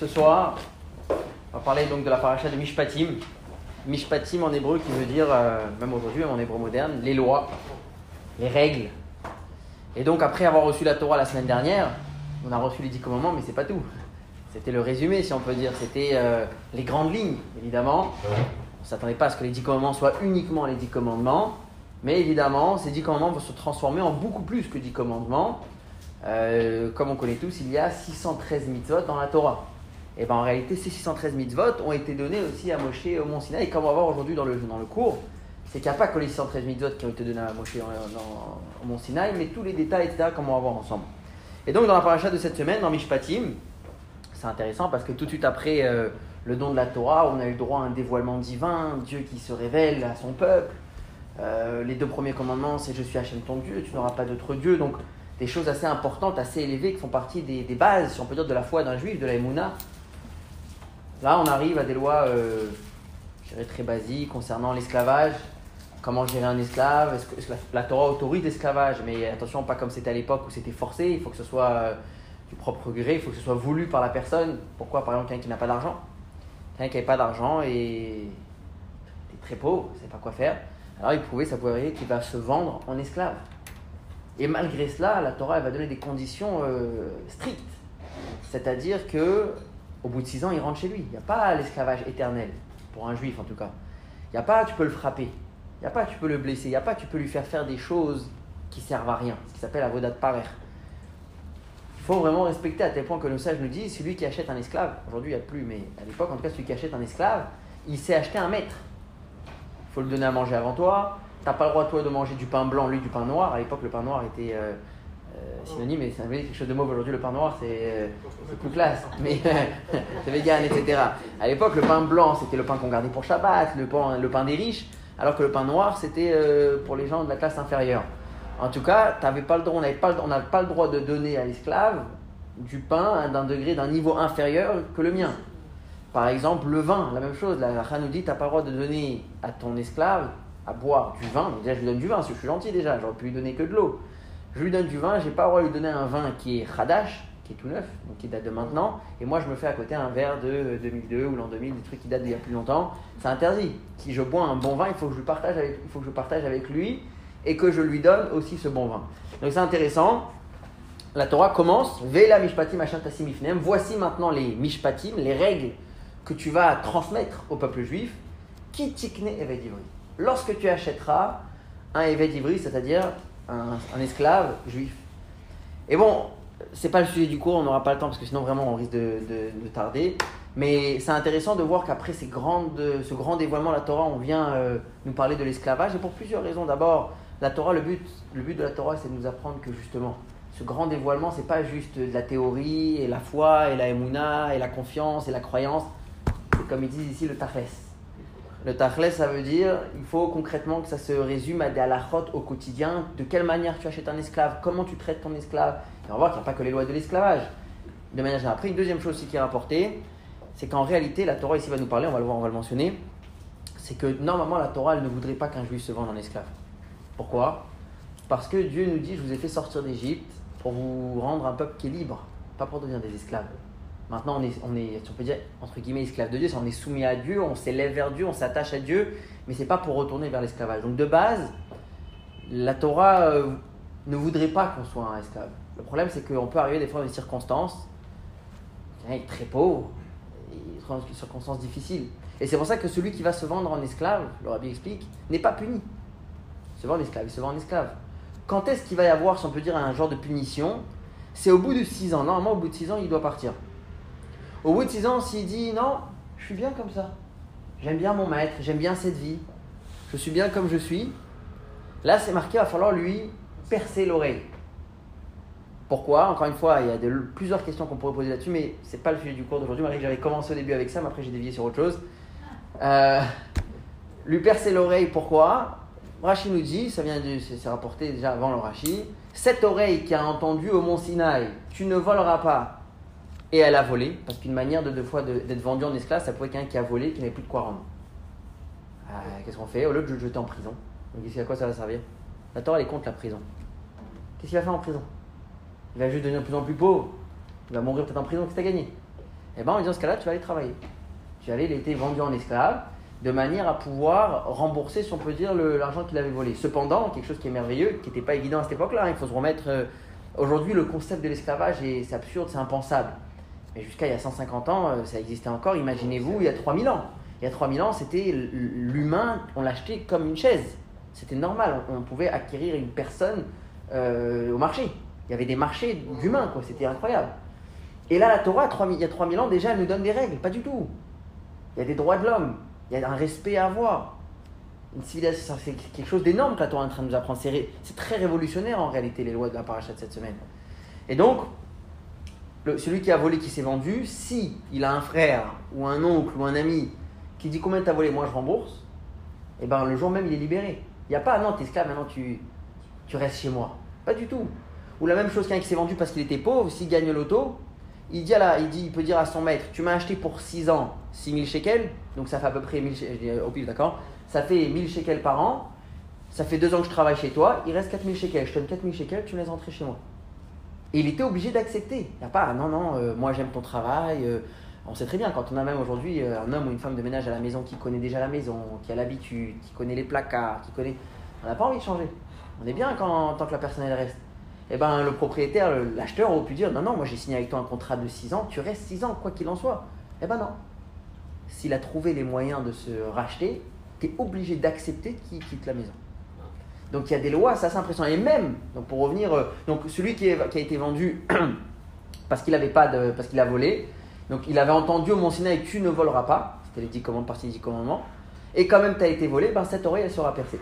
Ce soir, on va parler donc de la paracha de Mishpatim. Mishpatim en hébreu qui veut dire, euh, même aujourd'hui, en hébreu moderne, les lois, les règles. Et donc après avoir reçu la Torah la semaine dernière, on a reçu les dix commandements, mais c'est pas tout. C'était le résumé, si on peut dire. C'était euh, les grandes lignes, évidemment. On ne s'attendait pas à ce que les dix commandements soient uniquement les dix commandements. Mais évidemment, ces dix commandements vont se transformer en beaucoup plus que dix commandements. Euh, comme on connaît tous, il y a 613 mitzvot dans la Torah. Et bien en réalité, ces 613 mitzvot ont été donnés aussi à Moshe au Mont Sinaï. Et comme on va voir aujourd'hui dans le, dans le cours, c'est qu'il n'y a pas que les 613 mitzvot qui ont été donnés à Moshe au Mont Sinaï, mais tous les détails, etc., comme on va voir ensemble. Et donc dans la paracha de cette semaine, dans Mishpatim, c'est intéressant parce que tout de suite après euh, le don de la Torah, on a eu droit à un dévoilement divin, Dieu qui se révèle à son peuple. Euh, les deux premiers commandements, c'est Je suis Hachem ton Dieu, tu n'auras pas d'autre Dieu. Donc des choses assez importantes, assez élevées, qui font partie des, des bases, si on peut dire, de la foi d'un juif, de la Emouna. Là, on arrive à des lois, euh, je dirais, très basiques concernant l'esclavage. Comment gérer un esclave Est-ce que, la, Torah autorise l'esclavage? Mais attention, pas comme c'était à l'époque où c'était forcé. Il faut que ce soit euh, du propre gré, il faut que ce soit voulu par la personne. Pourquoi Par exemple, quelqu'un qui n'a pas d'argent? Quelqu'un qui n'avait pas d'argent et est très pauvre, ne sait pas quoi faire. Alors il pouvait, ça pouvait arriver qu'il va se vendre en esclave. Et malgré cela, la Torah elle va donner des conditions euh, strictes. C'est-à-dire que au bout de six ans, il rentre chez lui. Il n'y a pas l'esclavage éternel, pour un juif en tout cas. Il n'y a pas tu peux le frapper. Il n'y a pas tu peux le blesser. Il n'y a pas tu peux lui faire faire des choses qui servent à rien. Ce qui s'appelle avodat parer. Il faut vraiment respecter à tel point que le sage nous dit celui qui achète un esclave, aujourd'hui il n'y a plus, mais à l'époque en tout cas, celui qui achète un esclave, il sait acheter un maître. Il faut le donner à manger avant toi. Tu n'as pas le droit, toi, de manger du pain blanc, lui, du pain noir. À l'époque, le pain noir était euh, synonyme, et ça veut dire quelque chose de mauvais. Aujourd'hui, le pain noir, c'est euh, plus classe, mais c'est vegan, etc. À l'époque, le pain blanc, c'était le pain qu'on gardait pour Shabbat, le pain, le pain des riches, alors que le pain noir, c'était pour les gens de la classe inférieure. En tout cas, avais pas le droit, on n'avait pas, pas le droit de donner à l'esclave du pain d'un degré, d'un niveau inférieur que le mien. Par exemple, le vin, la même chose. La Racha nous dit, tu n'as pas le droit de donner à ton esclave à boire du vin. Déjà, je lui donne du vin, parce que je suis gentil déjà, j'aurais pu lui donner que de l'eau. Je lui donne du vin, j'ai pas le droit de lui donner un vin qui est Hadash, qui est tout neuf, donc qui date de maintenant, et moi je me fais à côté un verre de 2002 ou l'an 2000, des trucs qui datent d'il y a plus longtemps. C'est interdit. Si je bois un bon vin, il faut que je le partage avec, il faut que je partage avec lui et que je lui donne aussi ce bon vin. Donc c'est intéressant. La Torah commence, Vela mishpatim tassimifnem. Voici maintenant les mishpatim, les règles que tu vas transmettre au peuple juif. Qui tikne eved ivri. Lorsque tu achèteras un ivri, c'est-à-dire un, esclave juif. Et bon, c'est pas le sujet du cours, on n'aura pas le temps parce que sinon vraiment on risque de, de, de tarder. Mais c'est intéressant de voir qu'après ces grandes, ce grand dévoilement de la Torah, on vient euh, nous parler de l'esclavage et pour plusieurs raisons. D'abord, la Torah, le but, le but de la Torah, c'est de nous apprendre que justement, ce grand dévoilement, c'est pas juste de la théorie et la foi et la émouna et la confiance et la croyance. C'est comme ils disent ici le tachles. Le tachles, ça veut dire, il faut concrètement que ça se résume à des halachot au quotidien. De quelle manière tu achètes un esclave, comment tu traites ton esclave? Et on va voir qu'il n'y a pas que les lois de l'esclavage. De manière générale. Après, une deuxième chose aussi qui est rapportée, c'est qu'en réalité, la Torah ici va nous parler, on va le voir, on va le mentionner, c'est que normalement la Torah, elle ne voudrait pas qu'un juif se vende en esclave. Pourquoi? Parce que Dieu nous dit, je vous ai fait sortir d'Égypte pour vous rendre un peuple qui est libre, pas pour devenir des esclaves. Maintenant, on est, on est, on peut dire, entre guillemets, esclave de Dieu, on est soumis à Dieu, on s'élève vers Dieu, on s'attache à Dieu, mais c'est pas pour retourner vers l'esclavage. Donc de base, la Torah euh, ne voudrait pas qu'on soit un esclave. Le problème, c'est qu'on peut arriver des fois dans des circonstances, est très pauvre, des circonstances difficiles. Et c'est pour ça que celui qui va se vendre en esclave, le rabbi explique, n'est pas puni. Il se vend en esclave, il se vend en esclave. Quand est-ce qu'il va y avoir, si on peut dire, un genre de punition? C'est au bout de 6 ans. Normalement, au bout de 6 ans, il doit partir. Au bout de 6 ans, s'il dit non, je suis bien comme ça, j'aime bien mon maître, j'aime bien cette vie, je suis bien comme je suis, là c'est marqué, il va falloir lui percer l'oreille. Pourquoi? Encore une fois, il y a de, plusieurs questions qu'on pourrait poser là-dessus, mais ce n'est pas le sujet du cours d'aujourd'hui. J'avais commencé au début avec ça, mais après j'ai dévié sur autre chose. Euh, lui percer l'oreille, pourquoi? Rashi nous dit, ça vient de, c'est rapporté déjà avant le Rashi, cette oreille qui a entendu au mont Sinaï, tu ne voleras pas et elle a volé, parce qu'une manière de deux fois d'être vendu en esclave, ça pourrait être quelqu'un qui a volé, qui n'avait plus de quoi rendre. Euh, Qu'est-ce qu'on fait? Au lieu de le jeter en prison, donc à quoi ça va servir? La Torah elle est contre la prison. Qu'est-ce qu'il va faire en prison? Il va juste devenir de plus en plus pauvre. Il va mourir peut-être en prison, qu'est-ce que t'as gagné? Eh on dit dans ce cas-là, tu vas aller travailler. Tu vas aller, il était vendu en esclave, de manière à pouvoir rembourser, si on peut dire, l'argent qu'il avait volé. Cependant, quelque chose qui est merveilleux, qui n'était pas évident à cette époque-là, hein, il faut se remettre. Euh, aujourd'hui, le concept de l'esclavage, c'est absurde, c'est impensable. Mais jusqu'à il y a 150 ans, euh, ça existait encore. Imaginez-vous, il y a 3000 ans. Il y a 3000 ans, c'était l'humain, on l'achetait comme une chaise. C'était normal, on, pouvait acquérir une personne euh, au marché. Il y avait des marchés d'humains, quoi. C'était incroyable. Et là, la Torah, il y a 3000 ans, déjà, elle nous donne des règles. Pas du tout. Il y a des droits de l'homme. Il y a un respect à avoir. Une civilisation, c'est quelque chose d'énorme que la Torah est en train de nous apprendre. C'est très révolutionnaire en réalité, les lois de la paracha de cette semaine. Et donc, celui qui a volé, qui s'est vendu, si il a un frère ou un oncle ou un ami qui dit combien tu as volé, moi je rembourse, et eh ben le jour même il est libéré. Il n'y a pas, non, t'es esclave, maintenant tu, tu restes chez moi. Pas du tout. Ou la même chose qu'un qui s'est vendu parce qu'il était pauvre, s'il gagne l'auto, il, dit il, dit, il peut dire à son maître Tu m'as acheté pour 6 ans 6000 shekels, donc ça fait à peu près 1000 shekels, au pile, d'accord Ça fait 1000 shekels par an, ça fait 2 ans que je travaille chez toi, il reste 4000 shekels, je te donne 4000 shekels, tu me laisses rentrer chez moi. Et il était obligé d'accepter. Il n'y a pas Non, non, euh, moi j'aime ton travail. Euh, on sait très bien, quand on a même aujourd'hui euh, un homme ou une femme de ménage à la maison qui connaît déjà la maison, qui a l'habitude, qui connaît les placards, qui connaît. On n'a pas envie de changer. On est bien quand, tant que la personne reste eh ben, le propriétaire, l'acheteur aurait pu dire Non, non, moi j'ai signé avec toi un contrat de 6 ans, tu restes 6 ans, quoi qu'il en soit. Eh ben non. S'il a trouvé les moyens de se racheter, tu es obligé d'accepter qu'il quitte la maison. Donc il y a des lois, ça c'est impressionnant. Et même, donc pour revenir, euh, donc celui qui, a été vendu parce qu'il avait pas de, parce qu'il a volé, donc il avait entendu au Mont Sinaï tu ne voleras pas, c'était les 10 commandements, partie des 10 commandements, et quand même tu as été volé, ben cette oreille elle sera percée.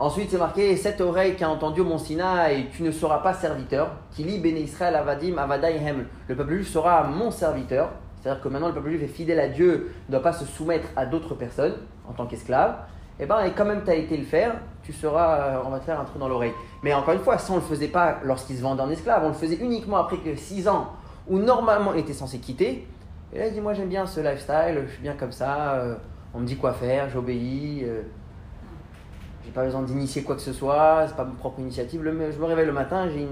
Ensuite, c'est marqué cette oreille qui a entendu mon et tu ne seras pas serviteur. Qui lit Béné Israël Avadim Avadaihem. Le peuple juif sera mon serviteur. C'est-à-dire que maintenant le peuple juif est fidèle à Dieu, ne doit pas se soumettre à d'autres personnes en tant qu'esclave. Et eh ben, et quand même tu as été le faire, tu seras, euh, on va te faire un trou dans l'oreille. Mais encore une fois, ça on ne le faisait pas lorsqu'il se vendait en esclave, on le faisait uniquement après que 6 ans où normalement il était censé quitter. Et là il dit moi j'aime bien ce lifestyle, je suis bien comme ça, euh, on me dit quoi faire, j'obéis. Euh, j'ai pas besoin d'initier quoi que ce soit, c'est pas ma propre initiative. je me réveille le matin, j'ai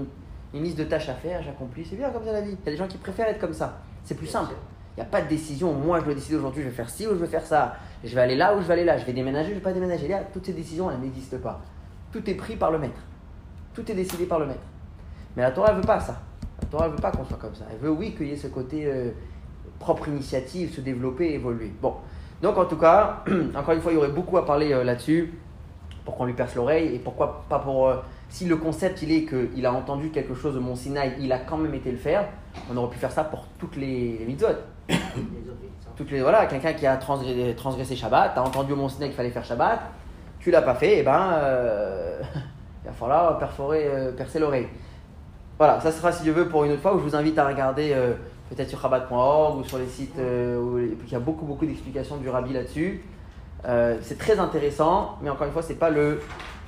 une, liste de tâches à faire, j'accomplis. C'est bien comme ça la vie. Il y a des gens qui préfèrent être comme ça. C'est plus simple. N'y a pas de décision. Moi, je dois décider aujourd'hui, je vais faire ci ou je vais faire ça. Je vais aller là ou je vais aller là. Je vais déménager, je vais pas déménager. Là, toutes ces décisions, elles n'existent pas. Tout est pris par le maître. Tout est décidé par le maître. Mais la Torah, elle veut pas ça. La Torah, elle veut pas qu'on soit comme ça. Elle veut, oui, qu'il y ait ce côté euh, propre initiative, se développer, évoluer. Bon. Donc, en tout cas, encore une fois, il y aurait beaucoup à parler euh, là-dessus pour qu'on lui perce l'oreille et pourquoi pas pour. Euh, si le concept il est qu'il a entendu quelque chose de mon Sinaï, il a quand même été le faire, on aurait pu faire ça pour toutes les, mitzvot. toutes les, voilà, quelqu'un qui a transgressé, transgressé Shabbat, t'as entendu au Mont qu'il fallait faire Shabbat, tu l'as pas fait, et eh ben euh, il va falloir perforer, euh, percer l'oreille. Voilà, ça sera si Dieu veut pour une autre fois où je vous invite à regarder peut-être sur Shabbat.org ou sur les sites où il y a beaucoup beaucoup d'explications du Rabbi là-dessus. Euh, c'est très intéressant, mais encore une fois, ce n'est pas le,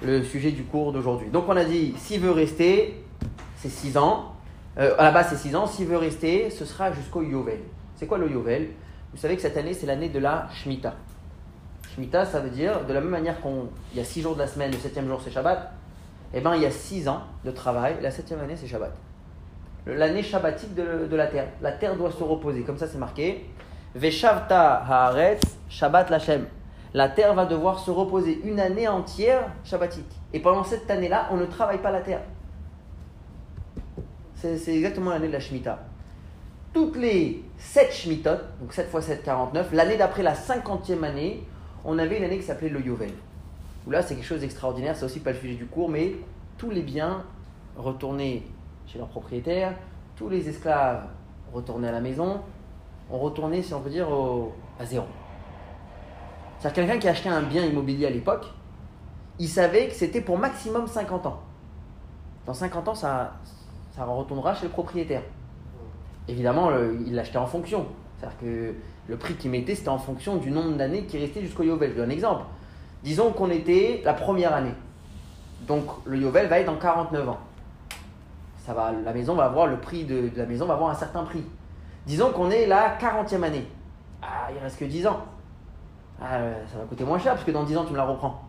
le, sujet du cours d'aujourd'hui. Donc on a dit, s'il veut rester, c'est 6 ans. Euh, à la base, c'est 6 ans. S'il veut rester, ce sera jusqu'au Yovel. C'est quoi le Yovel? Vous savez que cette année, c'est l'année de la Shemitah. Shemitah, ça veut dire, de la même manière qu'il y a 6 jours de la semaine, le 7 jour c'est Shabbat, eh bien il y a 6 ans de travail, la 7 année c'est Shabbat. L'année shabbatique de, de, la terre. La terre doit se reposer, comme ça c'est marqué. Veshavta haaretz Shabbat Lachem la terre va devoir se reposer une année entière shabbatique. Et pendant cette année-là, on ne travaille pas la terre. C'est exactement l'année de la Shemitah. Toutes les 7 Shemitot, donc 7 x 7, 49, l'année d'après la 50e année, on avait une année qui s'appelait le Yovel. Où là, c'est quelque chose d'extraordinaire, c'est aussi pas le sujet du cours, mais tous les biens retournés chez leurs propriétaires, tous les esclaves retournés à la maison, ont retourné, si on peut dire, à zéro. C'est-à-dire quelqu'un qui achetait un bien immobilier à l'époque, il savait que c'était pour maximum 50 ans. Dans 50 ans, ça, ça retournera chez le propriétaire. Évidemment, il l'achetait en fonction. C'est-à-dire que le prix qu'il mettait, c'était en fonction du nombre d'années qui restait jusqu'au Yovel. Je donne un exemple. Disons qu'on était la première année. Donc le Yovel va être dans 49 ans. Ça va, la maison va avoir le prix de, la maison va avoir un certain prix. Disons qu'on est la 40e année. Ah, il reste que 10 ans. Ah, ça va coûter moins cher parce que dans 10 ans tu me la reprends.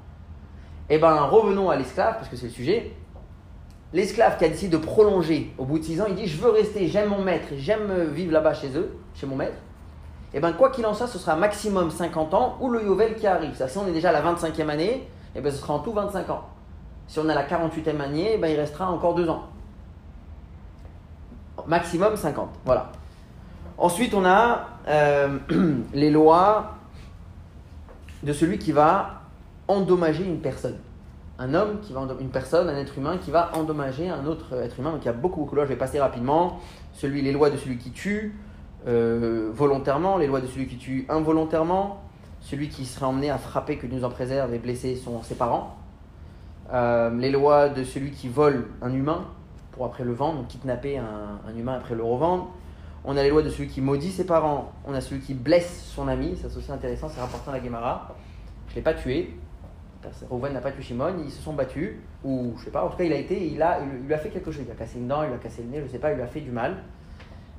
Eh bien, revenons à l'esclave parce que c'est le sujet. L'esclave qui a décidé de prolonger au bout de 6 ans, il dit Je veux rester, j'aime mon maître, j'aime vivre là-bas chez eux, chez mon maître. Et bien, quoi qu'il en soit, ce sera maximum 50 ans ou le Yovel qui arrive. Si on est déjà à la 25e année, et bien, ce sera en tout 25 ans. Si on est à la 48e année, ben, il restera encore 2 ans. Maximum 50. Voilà. Ensuite, on a euh, les lois de celui qui va endommager une personne. Un homme qui va une personne, un être humain qui va endommager un autre être humain. Donc il y a beaucoup, beaucoup de lois. Je vais passer rapidement. Celui, les lois de celui qui tue euh, volontairement, les lois de celui qui tue involontairement, celui qui serait emmené à frapper, que nous en préserve et blesser son, ses parents. Euh, les lois de celui qui vole un humain pour après le vendre, donc kidnapper un, humain après le revendre. On a les lois de celui qui maudit ses parents. On a celui qui blesse son ami. Ça, c'est aussi intéressant. C'est rapporté dans la Gemara. Je ne l'ai pas tué. Rouven n'a pas tué Shimon. Ils se sont battus. Ou je sais pas. En tout cas, il a été. Il, a, il lui a fait quelque chose. Il a cassé une dent. Il lui a cassé le nez. Je sais pas. Il lui a fait du mal.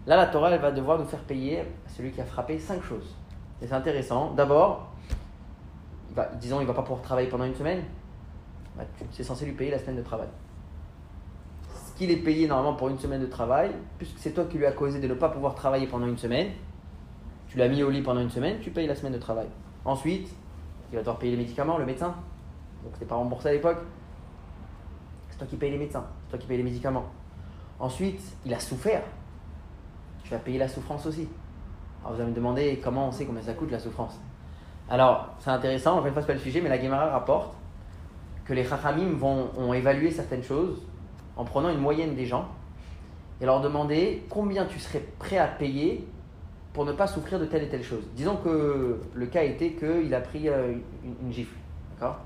Là, la Torah, elle va devoir nous faire payer à celui qui a frappé cinq choses. Et c'est intéressant. D'abord, disons, il va pas pouvoir travailler pendant une semaine. Bah, c'est censé lui payer la semaine de travail qu'il est payé normalement pour une semaine de travail, puisque c'est toi qui lui as causé de ne pas pouvoir travailler pendant une semaine, tu l'as mis au lit pendant une semaine, tu payes la semaine de travail. Ensuite, il va devoir payer les médicaments, le médecin. Donc c'était pas remboursé à l'époque. C'est toi qui payes les médecins, c'est toi qui payes les médicaments. Ensuite, il a souffert. Tu vas payer la souffrance aussi. Alors vous allez me demander comment on sait combien ça coûte la souffrance. Alors, c'est intéressant, encore une fois, ce pas le sujet, mais la Gemara rapporte que les Chachamim vont, ont évalué certaines choses en prenant une moyenne des gens et leur demander combien tu serais prêt à payer pour ne pas souffrir de telle et telle chose. Disons que le cas était qu'il a pris euh, une, gifle, d'accord?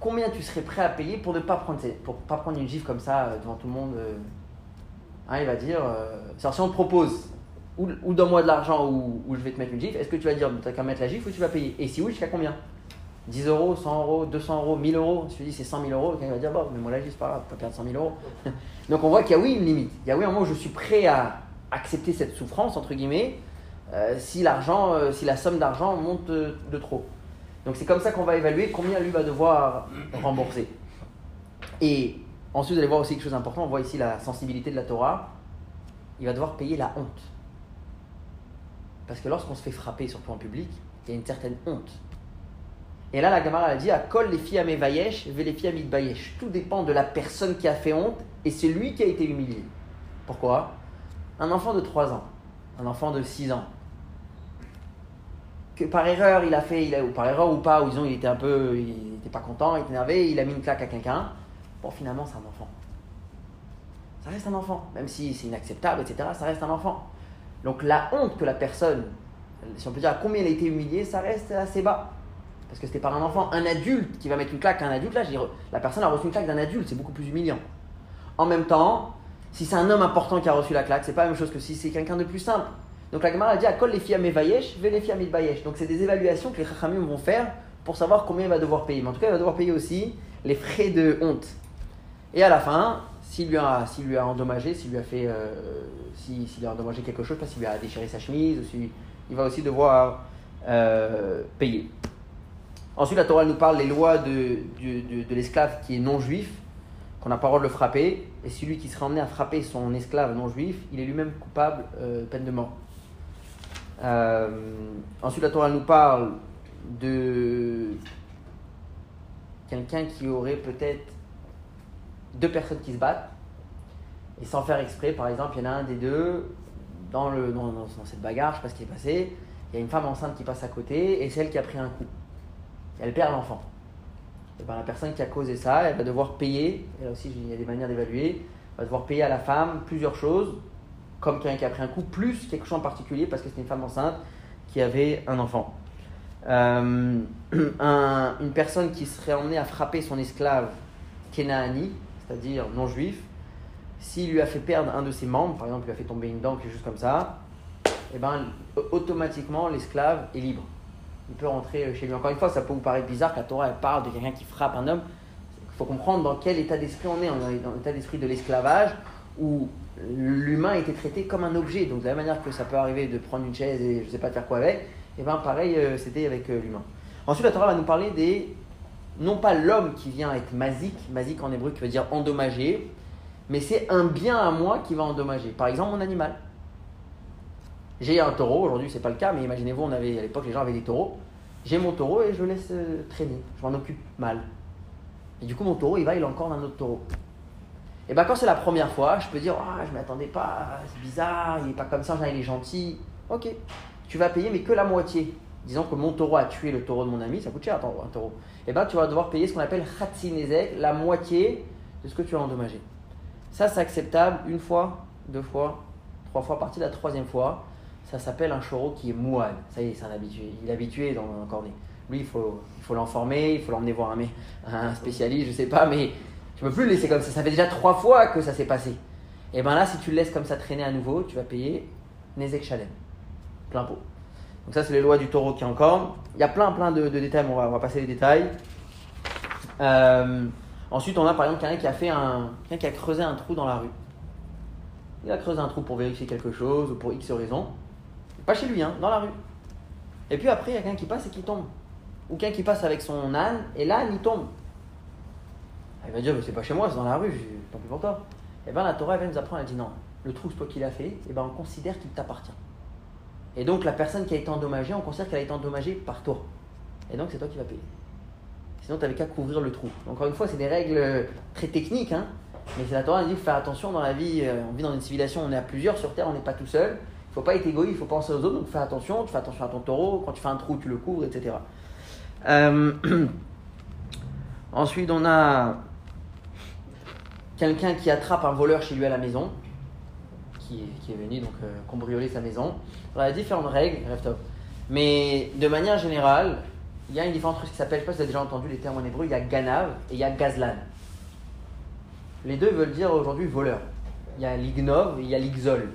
Combien tu serais prêt à payer pour ne pas prendre, pour pas prendre une gifle comme ça euh, devant tout le monde euh? hein, Il va dire, si on te propose ou, ou donne-moi de l'argent ou, je vais te mettre une gifle, est-ce que tu vas dire, tu as qu'à mettre la gifle ou tu vas payer? Et si oui, jusqu'à combien? 10 euros, 100 euros, 200 euros, 1000 euros, je te dis c'est 100 000 euros, quelqu'un va dire bon, mais moi là, c'est pas grave, peux perdre 100 000 euros. Donc on voit qu'il y a oui une limite. Il y a oui un moment où je suis prêt à accepter cette souffrance, entre guillemets, euh, si l'argent, euh, si la somme d'argent monte de, trop. Donc c'est comme ça qu'on va évaluer combien lui va devoir rembourser. Et ensuite, vous allez voir aussi quelque chose d'important, on voit ici la sensibilité de la Torah. Il va devoir payer la honte. Parce que lorsqu'on se fait frapper, surtout en public, il y a une certaine honte et là, la Gemara a dit Akol les filles vayesh, ve les filles bayesh. Tout dépend de la personne qui a fait honte et c'est lui qui a été humilié. Pourquoi? Un enfant de 3 ans, un enfant de 6 ans, par erreur il a fait, ou par erreur ou pas, ou disons il était un peu, il n'était pas content, il était énervé, il a mis une claque à quelqu'un. Bon, finalement, c'est un enfant. Ça reste un enfant, même si c'est inacceptable, etc. Ça reste un enfant. Donc la honte que la personne, si on peut dire à combien elle a été humiliée, ça reste assez bas parce que c'était par un enfant. Un adulte qui va mettre une claque à un adulte, là, la personne a reçu une claque d'un adulte, c'est beaucoup plus humiliant. En même temps, si c'est un homme important qui a reçu la claque, c'est pas la même chose que si c'est quelqu'un de plus simple. Donc la Gemara dit à Kol les filles vayesh, ve les filles bayesh. Donc c'est des évaluations que les Chachamim vont faire pour savoir combien il va devoir payer. Mais en tout cas, il va devoir payer aussi les frais de honte. Et à la fin, s'il lui a, s'il lui a endommagé, s'il lui a fait, euh, s'il a endommagé quelque chose, qu'il lui a déchiré sa chemise, il va aussi devoir euh, payer. Ensuite, la Torah nous parle des lois de, de, l'esclave qui est non juif, qu'on n'a pas le droit de le frapper. Et celui qui serait emmené à frapper son esclave non juif, il est lui-même coupable, euh, peine de mort. Euh, ensuite, la Torah nous parle de quelqu'un qui aurait peut-être deux personnes qui se battent. Et sans faire exprès, par exemple, il y en a un des deux, dans, le, dans, cette bagarre, je ne sais pas ce qui est passé, il y a une femme enceinte qui passe à côté et c'est elle qui a pris un coup elle perd l'enfant. Ben, la personne qui a causé ça, elle va devoir payer, et là aussi il y a des manières d'évaluer, va devoir payer à la femme plusieurs choses, comme quelqu'un qui a pris un coup, plus quelque chose en particulier, parce que c'était une femme enceinte qui avait un enfant. Euh, une personne qui serait emmenée à frapper son esclave Kenaani, c'est-à-dire non juif, s'il lui a fait perdre un de ses membres, par exemple, lui a fait tomber une dent, quelque chose comme ça, et ben, automatiquement l'esclave est libre il peut rentrer chez lui. Encore une fois, ça peut vous paraître bizarre la Torah parle de quelqu'un qui frappe un homme. Il faut comprendre dans quel état d'esprit on est. On est dans l'état d'esprit de l'esclavage où l'humain était traité comme un objet. Donc de la manière que ça peut arriver de prendre une chaise et je ne sais pas faire quoi avec, et bien pareil, euh, c'était avec euh, l'humain. Ensuite, la Torah va nous parler des, non pas l'homme qui vient être mazik, mazik en hébreu qui veut dire endommager, mais c'est un bien à moi qui va endommager. Par exemple, mon animal. J'ai un taureau, aujourd'hui c'est pas le cas, mais imaginez-vous, on avait à l'époque les gens avaient des taureaux. J'ai mon taureau et je le laisse euh, traîner, je m'en occupe mal. Et du coup, mon taureau, il va, il encore un autre taureau. Et bien, quand c'est la première fois, je peux dire Ah, je ne m'attendais pas, c'est bizarre, il n'est pas comme ça, il est gentil. Ok, tu vas payer, mais que la moitié. Disons que mon taureau a tué le taureau de mon ami, ça coûte cher un taureau. Et bien, tu vas devoir payer ce qu'on appelle Khatsinezek, la moitié de ce que tu as endommagé. Ça, c'est acceptable une fois, deux fois, trois fois, à partir de la troisième fois. Ça s'appelle un choro qui est mouad. Ça y est, c'est un habitué. Il est habitué dans un cornet. Lui, il faut, il l'informer, il faut l'emmener voir un, un spécialiste, je sais pas, mais tu peux plus le laisser comme ça. Ça fait déjà trois fois que ça s'est passé. Et bien là, si tu le laisses comme ça traîner à nouveau, tu vas payer Nezek Shalem. Plein pot. Donc ça, c'est les lois du taureau qui est encore. Il y a plein, plein de, détails, mais on va, passer les détails. Euh, ensuite, on a par exemple quelqu'un qui a fait un, qui a creusé un trou dans la rue. Il a creusé un trou pour vérifier quelque chose ou pour X raison. Pas chez lui, hein, dans la rue. Et puis après, il y a quelqu'un qui passe et qui tombe. Ou quelqu'un qui passe avec son âne et l'âne il tombe. Il va dire, mais c'est pas chez moi, c'est dans la rue, tant pis pour toi. Et bien la Torah elle vient nous apprendre, elle dit non, le trou c'est toi qui l'as fait, et ben on considère qu'il t'appartient. Et donc la personne qui a été endommagée, on considère qu'elle a été endommagée par toi. Et donc c'est toi qui vas payer. Sinon tu n'avais qu'à couvrir le trou. Encore une fois, c'est des règles très techniques, hein, mais c'est la Torah qui dit faire attention dans la vie, euh, on vit dans une civilisation, on est à plusieurs sur Terre, on n'est pas tout seul. Il faut pas être égoïste, il faut penser aux autres, donc fais attention, tu fais attention à ton taureau, quand tu fais un trou, tu le couvres, etc. Euh, ensuite, on a quelqu'un qui attrape un voleur chez lui à la maison, qui, est venu donc euh, cambrioler sa maison. Il y a différentes règles, mais de manière générale, il y a une différence entre ce qui s'appelle, je ne sais pas si vous avez déjà entendu les termes en hébreu, il y a ganav et il y a gazlan. Les deux veulent dire aujourd'hui voleur. Il y a l'ignov et il y a l'igzol.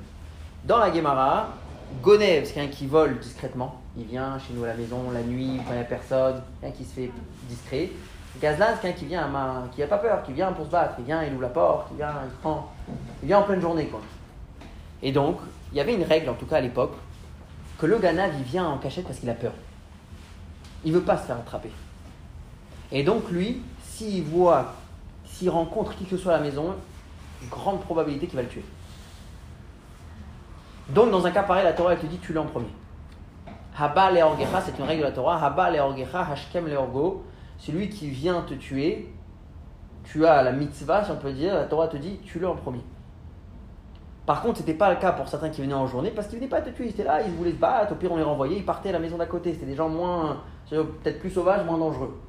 Dans la Gemara, gonev, c'est quelqu'un qui vole discrètement. Il vient chez nous à la maison la nuit, il n'y a personne, quelqu'un qui se fait discret. Gazlan, c'est quelqu'un qui vient, qui n'a pas peur, qui vient pour se battre, il vient, il ouvre la porte, il vient, il prend, il vient en pleine journée. Quoi. Et donc, il y avait une règle, en tout cas à l'époque, que le Ganav, il vient en cachette parce qu'il a peur. Il veut pas se faire attraper. Et donc, lui, s'il voit, s'il rencontre qui que ce soit à la maison, grande probabilité qu'il va le tuer. Donc, dans un cas pareil, la Torah, elle te dit, tu le en premier. Haba le c'est une règle de la Torah. Haba le hashkem le celui qui vient te tuer, tu as la mitzvah, si on peut dire, la Torah te dit, tue-le en premier. Par contre, ce n'était pas le cas pour certains qui venaient en journée, parce qu'ils venaient pas te tuer, ils étaient là, ils voulaient se battre, au pire on les renvoyait, ils partaient à la maison d'à côté. C'était des gens moins, peut-être plus sauvages, moins dangereux.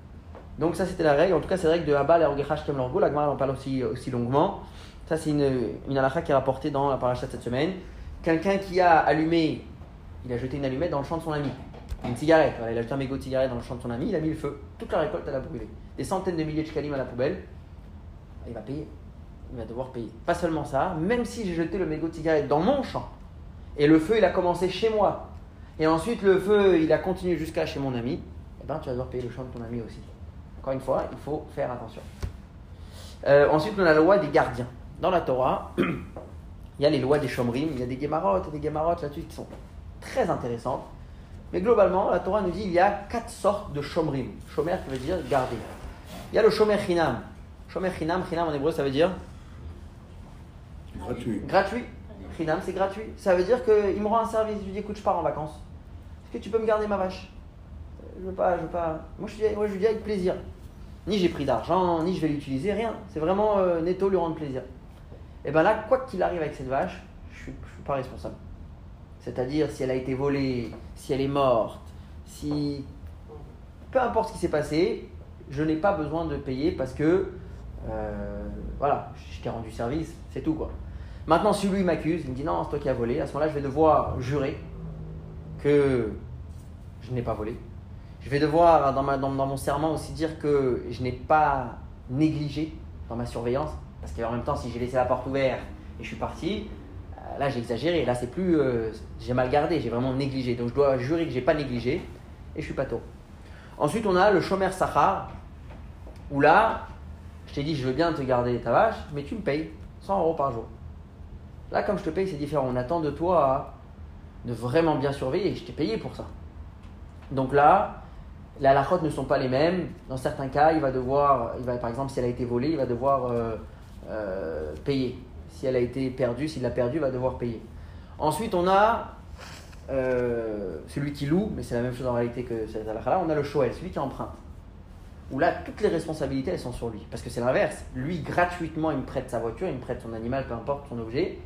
Donc ça c'était la règle, en tout cas c'est la règle de Abba et Orgechash Kem Lorgo, la Gemara en parle aussi, aussi longuement. Ça c'est une, une qui est rapportée dans la paracha de cette semaine. Quelqu'un qui a allumé, il a jeté une allumette dans le champ de son ami une cigarette. il a jeté un mégot de cigarette dans le champ de son ami, il a mis le feu. Toute la récolte, elle a brûlé. Des centaines de milliers de shkalim à la poubelle. Il va payer. Il va devoir payer. Pas seulement ça, même si j'ai jeté le mégot de cigarette dans mon champ, et le feu, il a commencé chez moi, et ensuite le feu, il a continué jusqu'à chez mon ami, eh ben, tu vas devoir payer le champ de ton ami aussi. Encore une fois, il faut faire attention. Euh, ensuite, on a la loi des gardiens. Dans la Torah, il y a les lois des chomrim, il y a des guémarotes, des guémarotes là-dessus qui sont très intéressantes. Mais globalement, la Torah nous dit qu'il y a quatre sortes de shomrim. Shomer qui veut dire garder. Il y a le shomer chinam. Shomer chinam, chinam en hébreu ça veut dire Gratuit. Gratuit. Chinam c'est gratuit. Ça veut dire qu'il me rend un service. Je lui dis écoute, je pars en vacances. Est-ce que tu peux me garder ma vache? Je veux pas, je veux pas. Moi je, moi, je lui dis avec plaisir. Ni j'ai pris d'argent, ni je vais l'utiliser, rien. C'est vraiment euh, netto lui rendre plaisir. Et bien là, quoi qu'il arrive avec cette vache, je ne suis, je suis pas responsable. C'est-à-dire si elle a été volée, si elle est morte, si. Peu importe ce qui s'est passé, je n'ai pas besoin de payer parce que. Euh, voilà, je t'ai rendu service, c'est tout quoi. Maintenant, si lui m'accuse, il me dit non, c'est toi qui as volé, à ce moment-là, je vais devoir jurer que je n'ai pas volé. Je vais devoir, dans, ma, dans, dans, mon serment, aussi dire que je n'ai pas négligé dans ma surveillance. Parce qu'en même temps, si j'ai laissé la porte ouverte et je suis parti, là j'ai exagéré, là c'est plus. Euh, j'ai mal gardé, j'ai vraiment négligé. Donc je dois jurer que j'ai pas négligé et je suis pas tôt. Ensuite, on a le Shomer Sachar, où là, je t'ai dit je veux bien te garder ta vache, mais tu me payes 100 euros par jour. Là, comme je te paye, c'est différent. On attend de toi de vraiment bien surveiller. Je t'ai payé pour ça. Donc là, les halakhot ne sont pas les mêmes. Dans certains cas, il va devoir, il va, par exemple, si elle a été volée, il va devoir euh, euh, payer. Si elle a été perdue, s'il l'a perdue, va devoir payer. Ensuite, on a euh, celui qui loue, mais c'est la même chose en réalité que cette halakha on a le shoel, celui qui emprunte. Où là, toutes les responsabilités, elles sont sur lui. Parce que c'est l'inverse. Lui, gratuitement, il me prête sa voiture, il me prête son animal, peu importe son objet.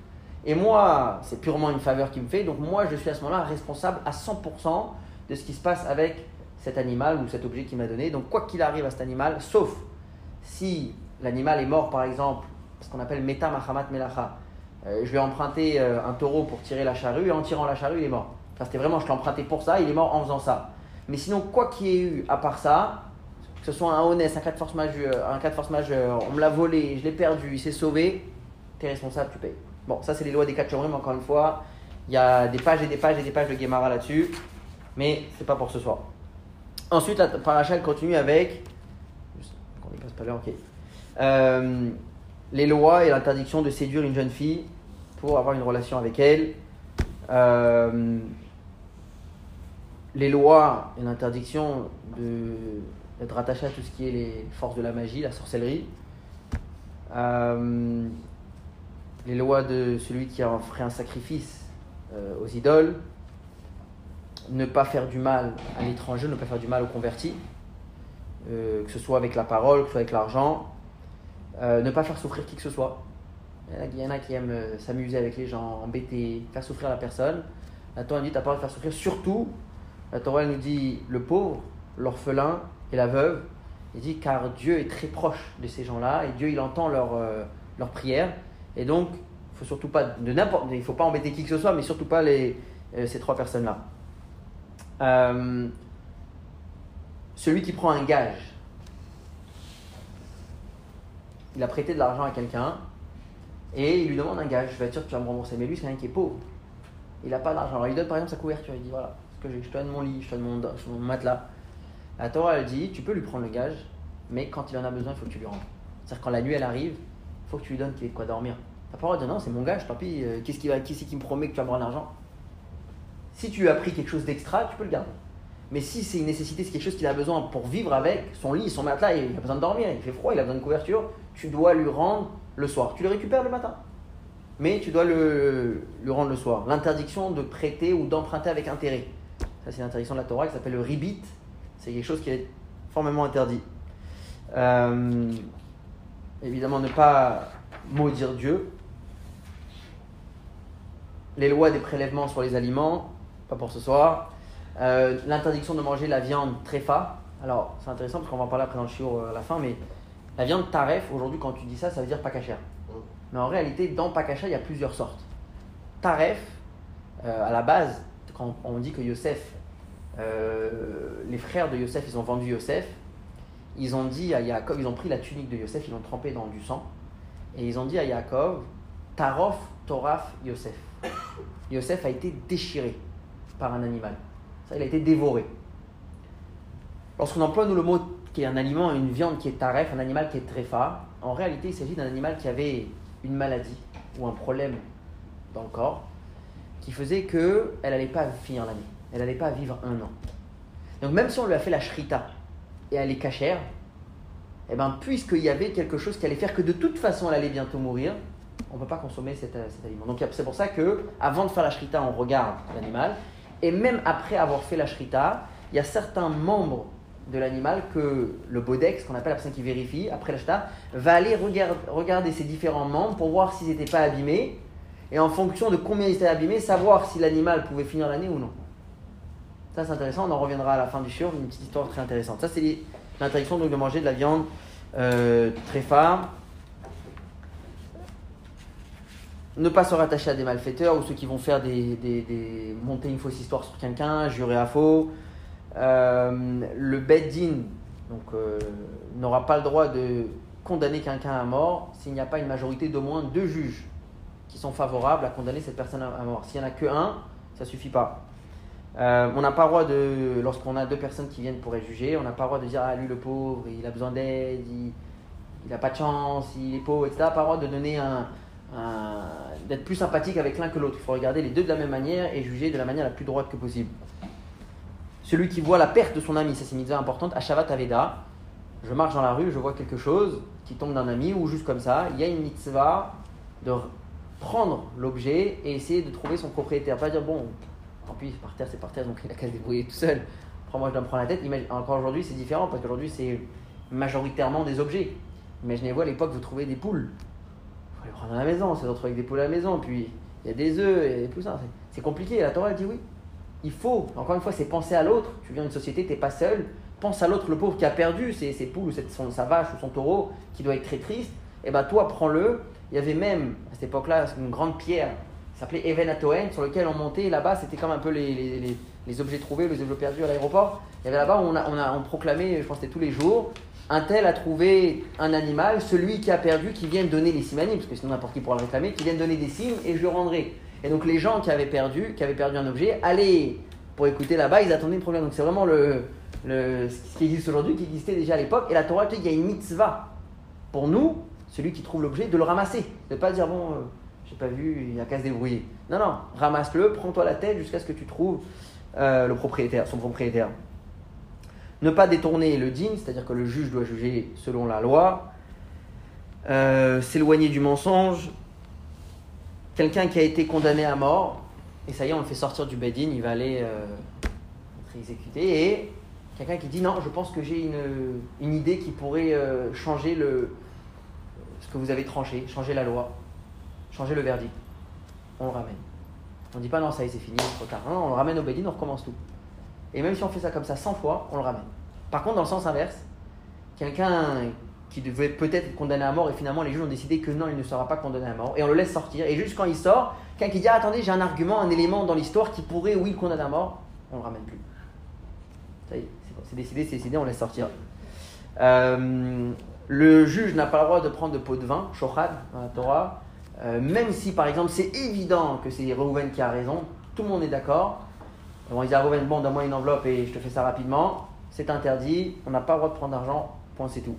Et moi, c'est purement une faveur qu'il me fait. Donc moi, je suis à ce moment-là responsable à 100% de ce qui se passe avec cet animal ou cet objet qu'il m'a donné. Donc quoi qu'il arrive à cet animal, sauf si l'animal est mort par exemple, ce qu'on appelle meta mahamat melacha. Euh, je vais emprunter euh, un taureau pour tirer la charrue et en tirant la charrue il est mort. Enfin, c'était vraiment, je l'ai emprunté pour ça, il est mort en faisant ça. Mais sinon, quoi qu'il y ait eu à part ça, que ce soit un honnête, un cas de force majeure, un cas de force majeure, on me l'a volé, je l'ai perdu, il s'est sauvé, tu es responsable, tu payes. Bon, ça c'est les lois des quatre mais encore une fois, il y a des pages et des pages et des pages de Guémara là-dessus, mais c'est pas pour ce soir. Ensuite, la paracha continue avec. On passe pas ok. Euh, les lois et l'interdiction de séduire une jeune fille pour avoir une relation avec elle. Euh, les lois et l'interdiction d'être attaché à tout ce qui est les forces de la magie, la sorcellerie. Euh, les lois de celui qui a offert un sacrifice aux idoles ne pas faire du mal à l'étranger, ne pas faire du mal aux convertis, euh, que ce soit avec la parole, que ce soit avec l'argent, euh, ne pas faire souffrir qui que ce soit. Il y en a qui aiment euh, s'amuser avec les gens, embêter, faire souffrir la personne. La Torah nous dit, tu n'as pas de faire souffrir, surtout, la Torah nous dit le pauvre, l'orphelin et la veuve. Il dit, car Dieu est très proche de ces gens-là et Dieu, il entend leurs leur prières. Et donc, faut surtout pas, de n'importe, il faut pas embêter qui que ce soit, mais surtout pas les, ces trois personnes-là. Euh, celui qui prend un gage, il a prêté de l'argent à quelqu'un et il lui demande un gage. Je vais être sûr que tu vas me rembourser. Mais lui, c'est quelqu'un qui est pauvre. Il n'a pas d'argent. Alors il donne par exemple sa couverture. Il dit voilà, ce que je te donne mon lit, je te donne mon, matelas. La Torah, elle dit tu peux lui prendre le gage, mais quand il en a besoin, il faut que tu lui rendes. C'est-à-dire quand la nuit elle arrive, il faut que tu lui donnes qu'il ait de quoi dormir. La parole dit non, c'est mon gage, tant pis, euh, qu'est-ce qui, va, qui, qui me promet que tu vas me rendre l'argent? Si tu lui as pris quelque chose d'extra, tu peux le garder. Mais si c'est une nécessité, c'est quelque chose qu'il a besoin pour vivre avec, son lit, son matelas, il a besoin de dormir, il fait froid, il a besoin de couverture, tu dois lui rendre le soir. Tu le récupères le matin, mais tu dois le, lui rendre le soir. L'interdiction de prêter ou d'emprunter avec intérêt. Ça, c'est l'interdiction de la Torah qui s'appelle le ribit. C'est quelque chose qui est formellement interdit. Euh, évidemment, ne pas maudire Dieu. Les lois des prélèvements sur les aliments, pas pour ce soir. Euh, l'interdiction de manger la viande tréfa. Alors, c'est intéressant parce qu'on va en parler après dans le chiot euh, à la fin, mais la viande taref, aujourd'hui, quand tu dis ça, ça veut dire pakacher. Mais en réalité, dans pakacha, il y a plusieurs sortes. Taref, euh, à la base, quand on dit que Yosef, les frères de Yosef, ils ont vendu Yosef, ils ont dit à Yaakov, ils ont pris la tunique de Yosef, ils l'ont trempée dans du sang, et ils ont dit à Yaakov, Tarof, Toraf, Yosef. Yosef a été déchiré par un animal. Ça, il a été dévoré. Lorsqu'on emploie nous le mot un aliment, une viande qui est taref, un animal qui est tréfa, en réalité, il s'agit d'un animal qui avait une maladie ou un problème dans le corps qui faisait qu'elle n'allait pas finir l'année. Elle n'allait pas vivre un an. Donc même si on lui a fait la shrita et elle est cachère, eh ben, puisqu'il y avait quelque chose qui allait faire que de toute façon elle allait bientôt mourir, on ne peut pas consommer cet, cet aliment. Donc c'est pour ça que avant de faire la shrita, on regarde l'animal et même après avoir fait la shrita, il y a certains membres de l'animal que le bodex, qu'on appelle la personne qui vérifie, après la shrita, va aller regarder ces différents membres pour voir s'ils n'étaient pas abîmés. Et en fonction de combien ils étaient abîmés, savoir si l'animal pouvait finir l'année ou non. Ça, c'est intéressant. On en reviendra à la fin du shiur. Une petite histoire très intéressante. Ça, c'est l'interdiction de manger de la viande euh, très phare ne pas se rattacher à des malfaiteurs ou ceux qui vont faire des, des, monter une fausse histoire sur quelqu'un, jurer à faux. Euh, le beddin euh, n'aura pas le droit de condamner quelqu'un à mort s'il n'y a pas une majorité d'au moins deux juges qui sont favorables à condamner cette personne à mort. S'il n'y en a que un, ça suffit pas. Euh, on n'a pas le droit de, lorsqu'on a deux personnes qui viennent pour être jugées, on n'a pas le droit de dire ah lui le pauvre, il a besoin d'aide, il n'a pas de chance, il est pauvre, etc. Pas le droit de donner d'être plus sympathique avec l'un que l'autre. Il faut regarder les deux de la même manière et juger de la manière la plus droite que possible. Celui qui voit la perte de son ami, ça c'est une mitzvah importante, Ashavat Aveda, je marche dans la rue, je vois quelque chose qui tombe d'un ami, ou juste comme ça, il y a une mitzvah de prendre l'objet et essayer de trouver son propriétaire. Pas dire, bon, tant pis, par terre, c'est par terre, donc il a qu'à se débrouiller tout seul. Après, moi, je dois me prendre la tête. Encore aujourd'hui, c'est différent parce qu'aujourd'hui, c'est majoritairement des objets. Imaginez-vous, à l'époque, vous trouvez des poules. Il faut les prendre à la maison, c'est retrouver avec des poules à la maison. Puis, il y a des œufs et tout ça. C'est compliqué. La Torah, dit oui. Il faut, encore une fois, c'est penser à l'autre. Tu viens d'une société, tu n'es pas seul. Pense à l'autre, le pauvre qui a perdu ses, ses poules, ou sa vache ou son taureau, qui doit être très triste. Et eh bien, toi, prends-le. Il y avait même, à cette époque-là, une grande pierre s'appelait Even Atoen, sur lequel on montait. Là-bas, c'était comme un peu les, les, objets trouvés, les objets perdus à l'aéroport. Il y avait là-bas, on, a, on, a, on proclamait, je pense que c'était tous les jours, un tel a trouvé un animal, celui qui a perdu, qui vient donner les simanim, parce que sinon n'importe qui pourra le réclamer, qui vient donner des signes et je le rendrai. Et donc les gens qui avaient perdu, qui avaient perdu un objet, allaient pour écouter là-bas, ils attendaient le problème. Donc c'est vraiment le, ce qui existe aujourd'hui, qui existait déjà à l'époque. Et la Torah dit qu'il y a une mitzvah pour nous, celui qui trouve l'objet, de le ramasser. De ne pas dire, bon, euh, j'ai pas vu, il n'y a qu'à se débrouiller. Non, non, ramasse-le, prends-toi la tête jusqu'à ce que tu trouves euh, le propriétaire, son propriétaire. Ne pas détourner le din, c'est-à-dire que le juge doit juger selon la loi. Euh, s'éloigner du mensonge. Quelqu'un qui a été condamné à mort, et ça y est, on le fait sortir du bedin, il va aller euh, être exécuté. Et quelqu'un qui dit non, je pense que j'ai une, une, idée qui pourrait euh, changer le, ce que vous avez tranché, changer la loi, changer le verdict. On le ramène. On ne dit pas non, ça y est, c'est fini, trop tard. Non, on le ramène au bedin, on recommence tout. Et même si on fait ça comme ça 100 fois, on le ramène. Par contre, dans le sens inverse, quelqu'un qui devait peut-être être condamné à mort et finalement les juges ont décidé que non, il ne sera pas condamné à mort et on le laisse sortir. Et juste quand il sort, quelqu'un qui dit ah, attendez, j'ai un argument, un élément dans l'histoire qui pourrait, oui, le condamner à mort, on le ramène plus. Ça y est, c'est décidé, c'est décidé, on laisse sortir. Euh, le juge n'a pas le droit de prendre de pot de vin, shochad, dans la Torah, euh, même si par exemple c'est évident que c'est Reuven qui a raison, tout le monde est d'accord. Bon, il dit à Reuven, bon, donne-moi une enveloppe et je te fais ça rapidement. C'est interdit, on n'a pas le droit de prendre d'argent, point, c'est tout.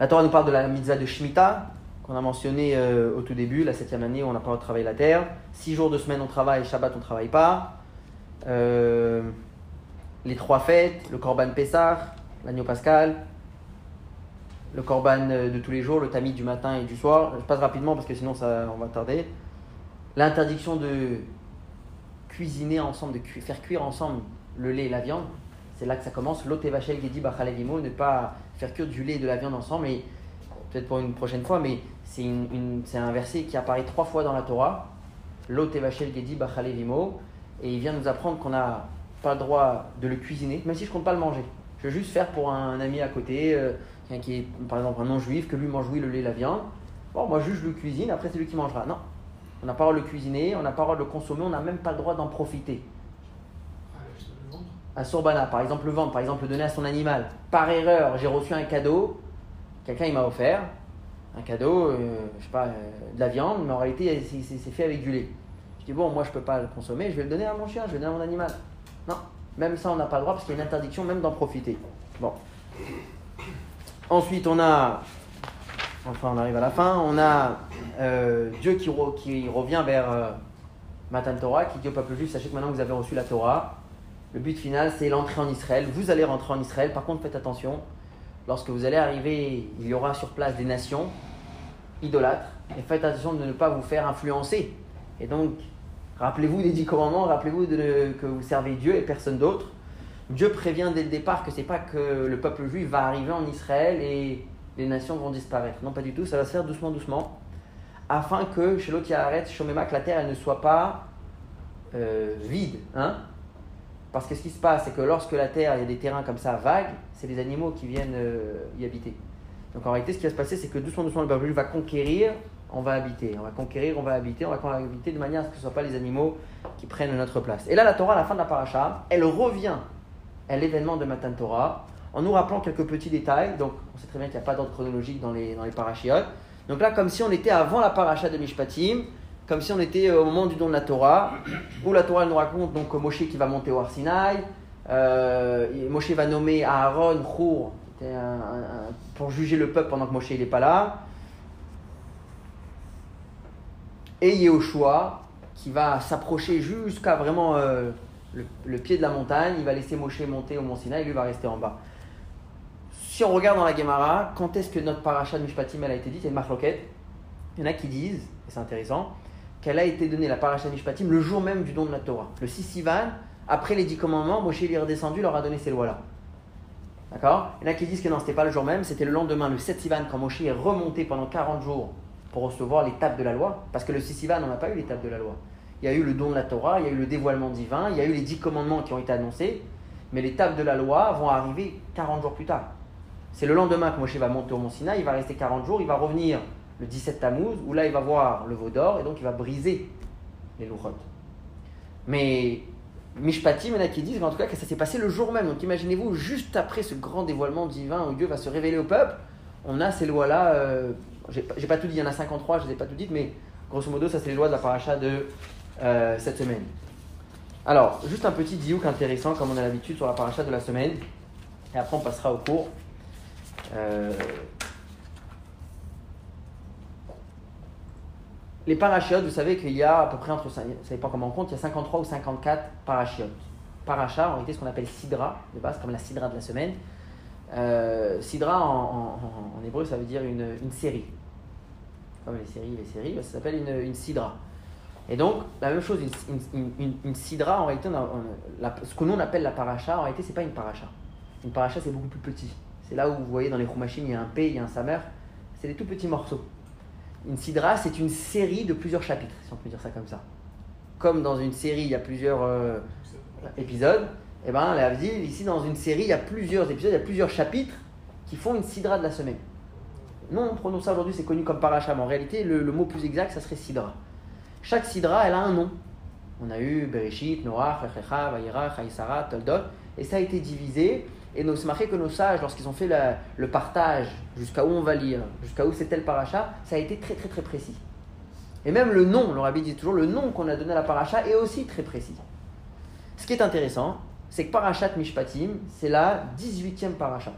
La Torah nous parle de la mitzvah de Shemitah, qu'on a mentionné euh, au tout début, la septième année où on n'a pas travailler la terre. Six jours de semaine on travaille, Shabbat on ne travaille pas. Euh, les trois fêtes, le Korban Pessah, l'agneau pascal, le Korban de tous les jours, le Tamid du matin et du soir. Je passe rapidement parce que sinon ça, on va tarder. L'interdiction de cuisiner ensemble, de faire cuire ensemble le lait et la viande. C'est là que ça commence. L'otevachel gedi bachalevimo, ne pas faire cuire du lait et de la viande ensemble. Peut-être pour une prochaine fois, mais c'est un verset qui apparaît trois fois dans la Torah. L'otevachel gedi bachalevimo. Et il vient nous apprendre qu'on n'a pas le droit de le cuisiner, même si je compte pas le manger. Je veux juste faire pour un ami à côté, euh, qui est par exemple un non-juif, que lui mange oui le lait et la viande. Bon, moi juste je le cuisine, après c'est lui qui mangera. Non, on n'a pas le droit de le cuisiner, on n'a pas le droit de le consommer, on n'a même pas le droit d'en profiter. Un sorbana, par exemple le vendre, par exemple le donner à son animal. Par erreur, j'ai reçu un cadeau, quelqu'un il m'a offert un cadeau, euh, je sais pas, euh, de la viande, mais en réalité c'est fait avec du lait. Je dis bon, moi je peux pas le consommer, je vais le donner à mon chien, je vais le donner à mon animal. Non, même ça on n'a pas le droit parce qu'il y a une interdiction même d'en profiter. Bon. Ensuite on a enfin on arrive à la fin, on a euh, Dieu qui, revient vers Matan Torah, qui dit au peuple juif, sachez que maintenant que vous avez reçu la Torah, le but final c'est l'entrée en Israël, vous allez rentrer en Israël, par contre faites attention, lorsque vous allez arriver, il y aura sur place des nations idolâtres, et faites attention de ne pas vous faire influencer. Et donc, rappelez-vous des dix commandements, rappelez-vous que vous servez Dieu et personne d'autre. Dieu prévient dès le départ que c'est pas que le peuple juif va arriver en Israël et les nations vont disparaître. Non, pas du tout, ça va se faire doucement, doucement, afin que chez l'autre arrête, la terre elle ne soit pas euh, vide. Hein Parce que ce qui se passe, c'est que lorsque la terre, il y a des terrains comme ça vagues, c'est les animaux qui viennent euh, y habiter. Donc en réalité, ce qui va se passer, c'est que doucement, doucement, le peuple va conquérir, on va habiter. On va conquérir, on va habiter, on va habiter de manière à ce que ce ne soient pas les animaux qui prennent notre place. Et là, la Torah, à la fin de la paracha, elle revient à l'événement de Matan Torah en nous rappelant quelques petits détails. Donc, on sait très bien qu'il n'y a pas d'ordre chronologique dans les, dans les parachiotes. Donc là, comme si on était avant la paracha de Mishpatim, comme si on était au moment du don de la Torah, où la Torah nous raconte donc Moshe qui va monter au Arsinaï, euh, Moshe va nommer Aaron, Khour, pour juger le peuple pendant que Moshe n'est pas là, et Yehoshua qui va s'approcher jusqu'à vraiment euh, le, pied de la montagne. Il va laisser Moshe monter au mont Sinaï et lui va rester en bas. Si on regarde dans la Gemara, quand est-ce que notre paracha de Mishpatim elle a été dite? Il y a. Il y en a qui disent, et c'est intéressant, qu'elle a été donnée, la paracha Mishpatim, le jour même du don de la Torah. Le 6 Sivan, après les dix commandements, Moshe lui est redescendu, leur a donné ces lois-là. D'accord? Il y en a qui disent que non, c'était pas le jour même, c'était le lendemain, le 7 Sivan, quand Moshe est remonté pendant 40 jours pour recevoir l'étape de la loi. Parce que le 6 Sivan, on n'a pas eu l'étape de la loi. Il y a eu le don de la Torah, il y a eu le dévoilement divin, il y a eu les dix commandements qui ont été annoncés, mais l'étape de la loi vont arriver 40 jours plus tard. C'est le lendemain que Moshe va monter au Mont Sinaï, il va rester 40 jours, il va revenir le 17 Tammuz, où là il va voir le veau d'or, et donc il va briser les louchotes. Mais Mishpatim, il y en qui disent en tout cas que ça s'est passé le jour même. Donc imaginez-vous, juste après ce grand dévoilement divin où Dieu va se révéler au peuple, on a ces lois-là. Euh, j'ai pas tout dit, il y en a 53, je ne les ai pas tout dites, mais grosso modo, ça c'est les lois de la paracha de euh, cette semaine. Alors, juste un petit diouk intéressant, comme on a l'habitude sur la paracha de la semaine, et après on passera au cours. Euh, les parachiotes, vous savez qu'il y a à peu près entre, savez pas comment on compte, il y a 53 ou 54 parachiotes. Paracha, en réalité, ce qu'on appelle sidra, de base, comme la sidra de la semaine. Euh, sidra, en, hébreu, ça veut dire une, série. Comme les séries, les séries, ça s'appelle une, sidra. Et donc, la même chose, une, sidra, en réalité, ce que nous on appelle la paracha, en réalité, c'est pas une paracha. Une paracha, c'est beaucoup plus petit. C'est là où vous voyez dans les machines, il y a un P, il y a un Samer. C'est des tout petits morceaux. Une sidra, c'est une série de plusieurs chapitres, si on peut dire ça comme ça. Comme dans une série, il y a plusieurs euh, épisodes, et eh bien, la dit ici, dans une série, il y a plusieurs épisodes, il y a plusieurs chapitres qui font une sidra de la semaine. Non, on prononce ça aujourd'hui, c'est connu comme paracha, mais en réalité, le, mot plus exact, ça serait sidra. Chaque sidra, elle a un nom. On a eu Bereshit, Noach, Rechecha, Vayera, Chaïsara, Toldot, et ça a été divisé et c'est marqué que nos sages, lorsqu'ils ont fait le partage, jusqu'à où on va lire, jusqu'à où c'est tel paracha, ça a été très très très précis. Et même le nom, le rabbi dit toujours, le nom qu'on a donné à la paracha est aussi très précis. Ce qui est intéressant, c'est que parachat mishpatim, c'est la 18e paracha.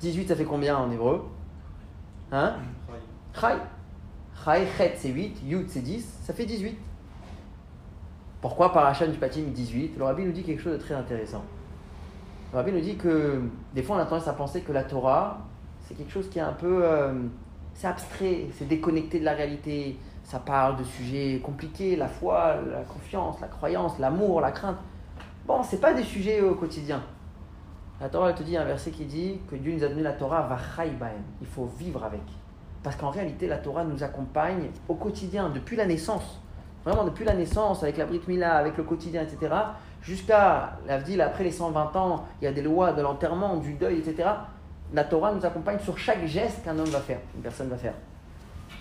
18, ça fait combien en hébreu? Hein? Chai. Chai, chet, c'est 8, yud, c'est 10, ça fait 18. Pourquoi parachat mishpatim 18 Le rabbi nous dit quelque chose de très intéressant. Rabbi nous dit que des fois on a tendance à penser que la Torah, c'est quelque chose qui est un peu. Euh, c'est abstrait, c'est déconnecté de la réalité. Ça parle de sujets compliqués, la foi, la confiance, la croyance, l'amour, la crainte. Bon, c'est pas des sujets au quotidien. La Torah, elle te dit un verset qui dit que Dieu nous a donné la Torah, va Il faut vivre avec. Parce qu'en réalité, la Torah nous accompagne au quotidien, depuis la naissance. Vraiment, depuis la naissance, avec la Brit Mila, avec le quotidien, etc jusqu'à l'Avdil, après les 120 ans, il y a des lois de l'enterrement, du deuil, etc. La Torah nous accompagne sur chaque geste qu'un homme va faire, une personne va faire.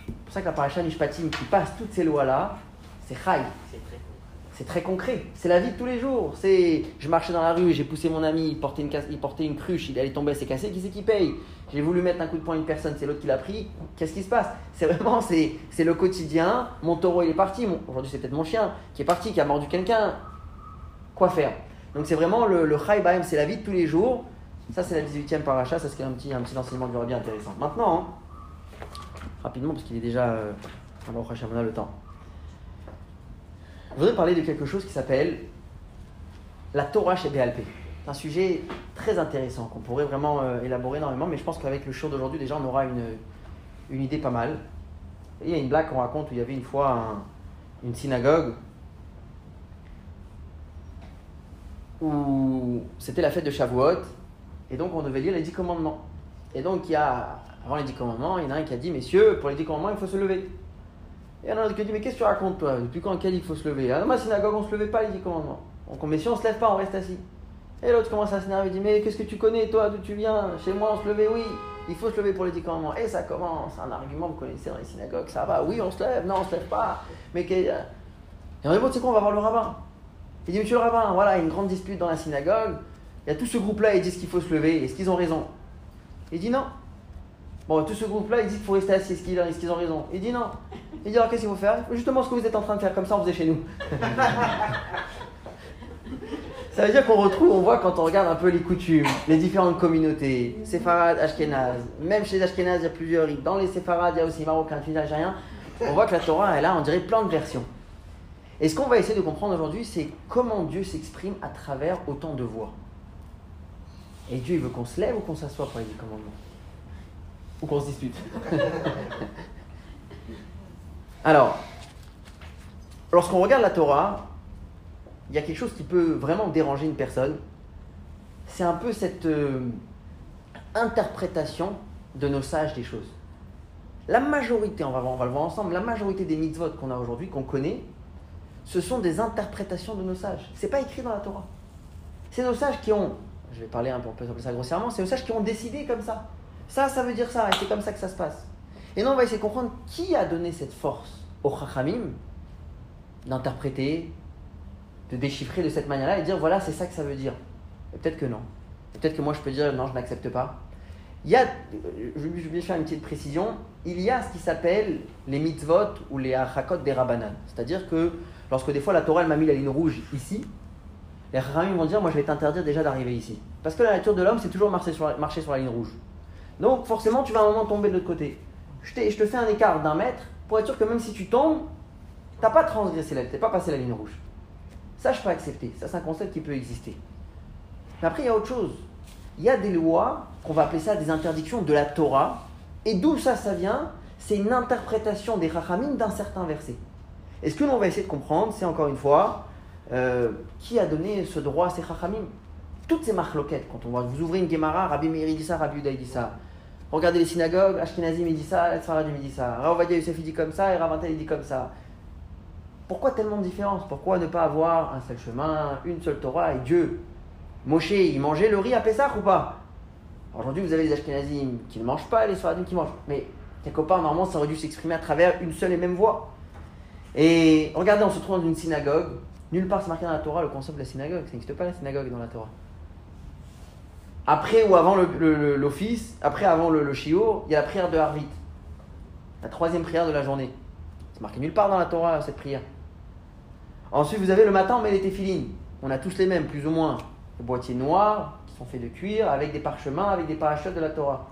C'est pour ça que la paracha Nishpatim qui passe toutes ces lois-là, c'est chai. C'est très concret. C'est la vie de tous les jours. C'est, je marchais dans la rue, j'ai poussé mon ami, il portait une, il portait une cruche, il allait tomber, c'est cassé, qui c'est qui paye? J'ai voulu mettre un coup de poing à une personne, c'est l'autre qui l'a pris. Qu'est-ce qui se passe? C'est vraiment, c'est, c'est le quotidien. Mon taureau, il est parti. aujourd'hui, c'est peut-être mon chien qui est parti, qui a mordu quelqu'un faire. Donc c'est vraiment le, le c'est la vie de tous les jours. Ça, c'est la 18e paracha, ça c'est un petit, un petit enseignement du bien intéressant. Maintenant, hein, rapidement, parce qu'il est déjà. Euh, on a le temps. Je voudrais parler de quelque chose qui s'appelle la Torah chez BLP. C'est un sujet très intéressant qu'on pourrait vraiment euh, élaborer énormément, mais je pense qu'avec le show d'aujourd'hui, déjà, on aura une, une idée pas mal. il y a une blague qu'on raconte où il y avait une fois une synagogue où c'était la fête de Shavuot, et donc on devait lire les dix commandements. Et donc il y a, avant les dix commandements, il y en a un qui a dit, messieurs, pour les dix commandements, il faut se lever. Et il y en a un autre qui a dit, mais qu'est-ce que tu racontes toi? Depuis quand il faut se lever? Dans ma synagogue, on ne se levait pas les dix commandements. Donc mais si on ne se lève pas, on reste assis. Et l'autre commence à s'énerver, il dit, mais qu'est-ce que tu connais toi, d'où tu viens? Chez moi, on se levait, oui. Il faut se lever pour les dix commandements. Et ça commence, un argument, vous connaissez dans les synagogues, ça va, oui, on se lève, non, on se lève pas. Mais Et on dit, bon, tu sais quoi, on va voir le rabbin. Il dit, monsieur le rabbin, voilà, il y a une grande dispute dans la synagogue. Il y a tout ce groupe-là, ils disent qu'il faut se lever. Est-ce qu'ils ont raison? Il dit non. Bon, tout ce groupe-là, il dit qu'il faut rester assis. Est-ce qu'ils ont raison? Il dit non. Il dit alors qu'est-ce qu'il faut faire? Justement ce que vous êtes en train de faire, comme ça on faisait chez nous. ça veut dire qu'on retrouve, on voit quand on regarde un peu les coutumes, les différentes communautés, séfarades, ashkénazes. Même chez les ashkénazes, il y a plusieurs rites. Dans les séfarades, il y a aussi marocains, tunisien, algérien. On voit que la Torah, elle a, on dirait, plein de versions. Et ce qu'on va essayer de comprendre aujourd'hui, c'est comment Dieu s'exprime à travers autant de voix. Et Dieu, il veut qu'on se lève ou qu'on s'assoie pour les commandements? Ou qu'on se dispute Alors, lorsqu'on regarde la Torah, il y a quelque chose qui peut vraiment déranger une personne. C'est un peu cette euh, interprétation de nos sages des choses. La majorité, on va, on va le voir ensemble, la majorité des mitzvot qu'on a aujourd'hui, qu'on connaît, ce sont des interprétations de nos sages. C'est pas écrit dans la Torah. C'est nos sages qui ont, je vais parler un peu, on peut ça grossièrement, c'est nos sages qui ont décidé comme ça. Ça, ça veut dire ça, et c'est comme ça que ça se passe. Et non, on va essayer de comprendre qui a donné cette force au Chachamim d'interpréter, de déchiffrer de cette manière-là et dire voilà, c'est ça que ça veut dire. peut-être que non. Peut-être que moi je peux dire non, je n'accepte pas. Il y a, je vais faire une petite précision, il y a ce qui s'appelle les mitzvot ou les achakot des rabbanan. C'est-à-dire que lorsque des fois la Torah m'a mis la ligne rouge ici, les Chachamim vont dire moi je vais t'interdire déjà d'arriver ici. Parce que la nature de l'homme c'est toujours marcher sur, la ligne rouge. Donc forcément tu vas à un moment tomber de l'autre côté je, te fais un écart d'un mètre pour être sûr que même si tu tombes, tu n'as pas transgressé la pas la ligne rouge. Ça, je peux accepter. Ça, c'est un concept qui peut exister. Mais après, il y a autre chose. Il y a des lois, qu'on va appeler ça des interdictions de la Torah. Et d'où ça, ça vient? C'est une interprétation des Rachamim d'un certain verset. Et ce que l'on va essayer de comprendre, c'est encore une fois, euh, qui a donné ce droit à ces Rachamim Toutes ces marloquettes, quand on voit, vous ouvrez une Gemara, Rabbi Meir dit ça, Rabbi Uday dit ça. Regardez les synagogues, Ashkenazim il dit ça, Sfaradim dit ça, Ravovadia Youssef il dit comme ça, et Ravantel il dit comme ça. Pourquoi tellement de différences Pourquoi ne pas avoir un seul chemin, une seule Torah et Dieu? Moshe, il mangeait le riz à Pessah ou pas? Aujourd'hui, vous avez les Ashkenazim qui ne mangent pas, les Sfaradim qui mangent. Mais quelque part, normalement, ça aurait dû s'exprimer à travers une seule et même voix. Et regardez, on se trouve dans une synagogue. Nulle part c'est marqué dans la Torah le concept de la synagogue. Ça n'existe pas la synagogue dans la Torah après ou avant l'office, après avant le, le il y a la prière de Harvit. La troisième prière de la journée. C'est marqué nulle part dans la Torah cette prière. Ensuite, vous avez le matin, on met les téfilines. On a tous les mêmes, plus ou moins. Les boîtiers noirs, qui sont faits de cuir, avec des parchemins, avec des parachutes de la Torah.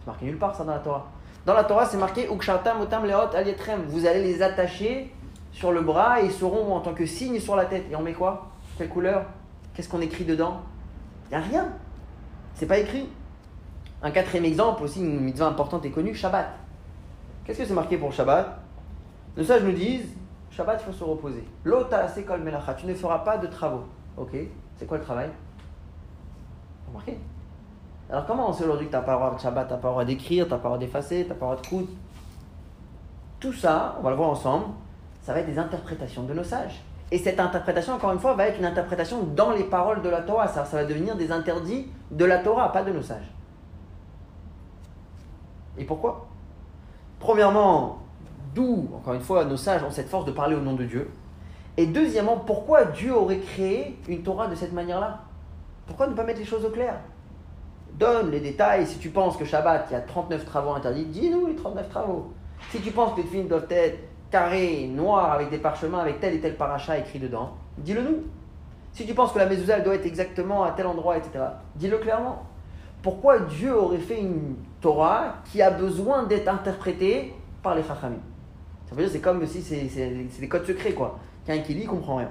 C'est marqué nulle part ça dans la Torah. Dans la Torah, c'est marqué Otam Leot Alietrem. Vous allez les attacher sur le bras et ils seront en tant que signe sur la tête. Et on met quoi? Quelle couleur? Qu'est-ce qu'on écrit dedans? Il n'y a rien. C'est pas écrit. Un quatrième exemple, aussi une mitzvah importante et connue, Shabbat. Qu'est-ce que c'est marqué pour Shabbat? Nos sages nous disent Shabbat, il faut se reposer. L'ota kol melacha, tu ne feras pas de travaux. Ok, c'est quoi le travail? Remarquez Alors comment on sait aujourd'hui que tu n'as pas le droit de Shabbat, tu n'as pas le droit d'écrire, tu n'as pas le droit d'effacer, tu n'as pas le droit de coudre? Tout ça, on va le voir ensemble, ça va être des interprétations de nos sages. Et cette interprétation, encore une fois, va être une interprétation dans les paroles de la Torah. Ça, ça va devenir des interdits de la Torah, pas de nos sages. Et pourquoi? Premièrement, d'où, encore une fois, nos sages ont cette force de parler au nom de Dieu. Et deuxièmement, pourquoi Dieu aurait créé une Torah de cette manière-là? Pourquoi ne pas mettre les choses au clair? Donne les détails. Si tu penses que Shabbat, il y a 39 travaux interdits, dis-nous les 39 travaux. Si tu penses que les films doivent être carré, noir, avec des parchemins, avec tel et tel paracha écrit dedans, dis-le nous. Si tu penses que la mezouza, doit être exactement à tel endroit, etc., dis-le clairement. Pourquoi Dieu aurait fait une Torah qui a besoin d'être interprétée par les chachamim? Ça veut dire c'est comme si c'est des codes secrets, quoi. Quelqu'un qui lit, comprend rien.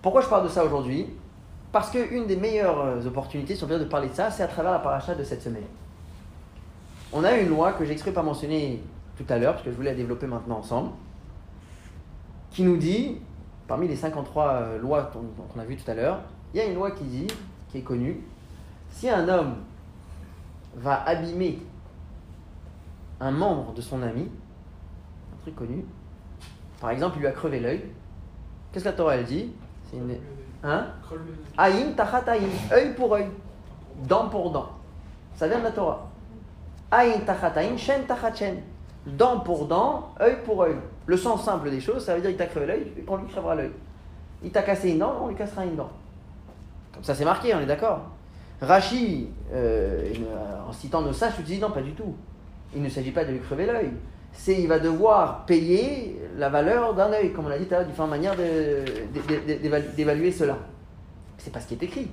Pourquoi je parle de ça aujourd'hui? Parce qu'une des meilleures euh, opportunités, si on de parler de ça, c'est à travers la paracha de cette semaine. On a une loi que j'ai exprès pas mentionner tout à l'heure, parce que je voulais la développer maintenant ensemble, qui nous dit, parmi les 53 euh, lois qu'on a vues tout à l'heure, il y a une loi qui dit, qui est connue, si un homme va abîmer un membre de son ami, un truc connu, par exemple, il lui a crevé l'œil, qu'est-ce que la Torah elle dit C'est une... Hein Aïn tachat œil pour œil, dent pour dent. Ça vient de la Torah. Aïn tachat aïn, shen tachat shen dent pour dent, œil pour œil. Le sens simple des choses, ça veut dire il t'a crevé l'œil, on lui crèvera l'œil. Il t'a cassé une dent, on lui cassera une dent. Comme ça c'est marqué, on est d'accord. Rachi, euh, en citant nos sages, dis non, pas du tout. Il ne s'agit pas de lui crever l'œil. C'est il va devoir payer la valeur d'un œil, comme on l'a dit tout à l'heure, différentes manières d'évaluer cela. C'est pas ce qui est écrit.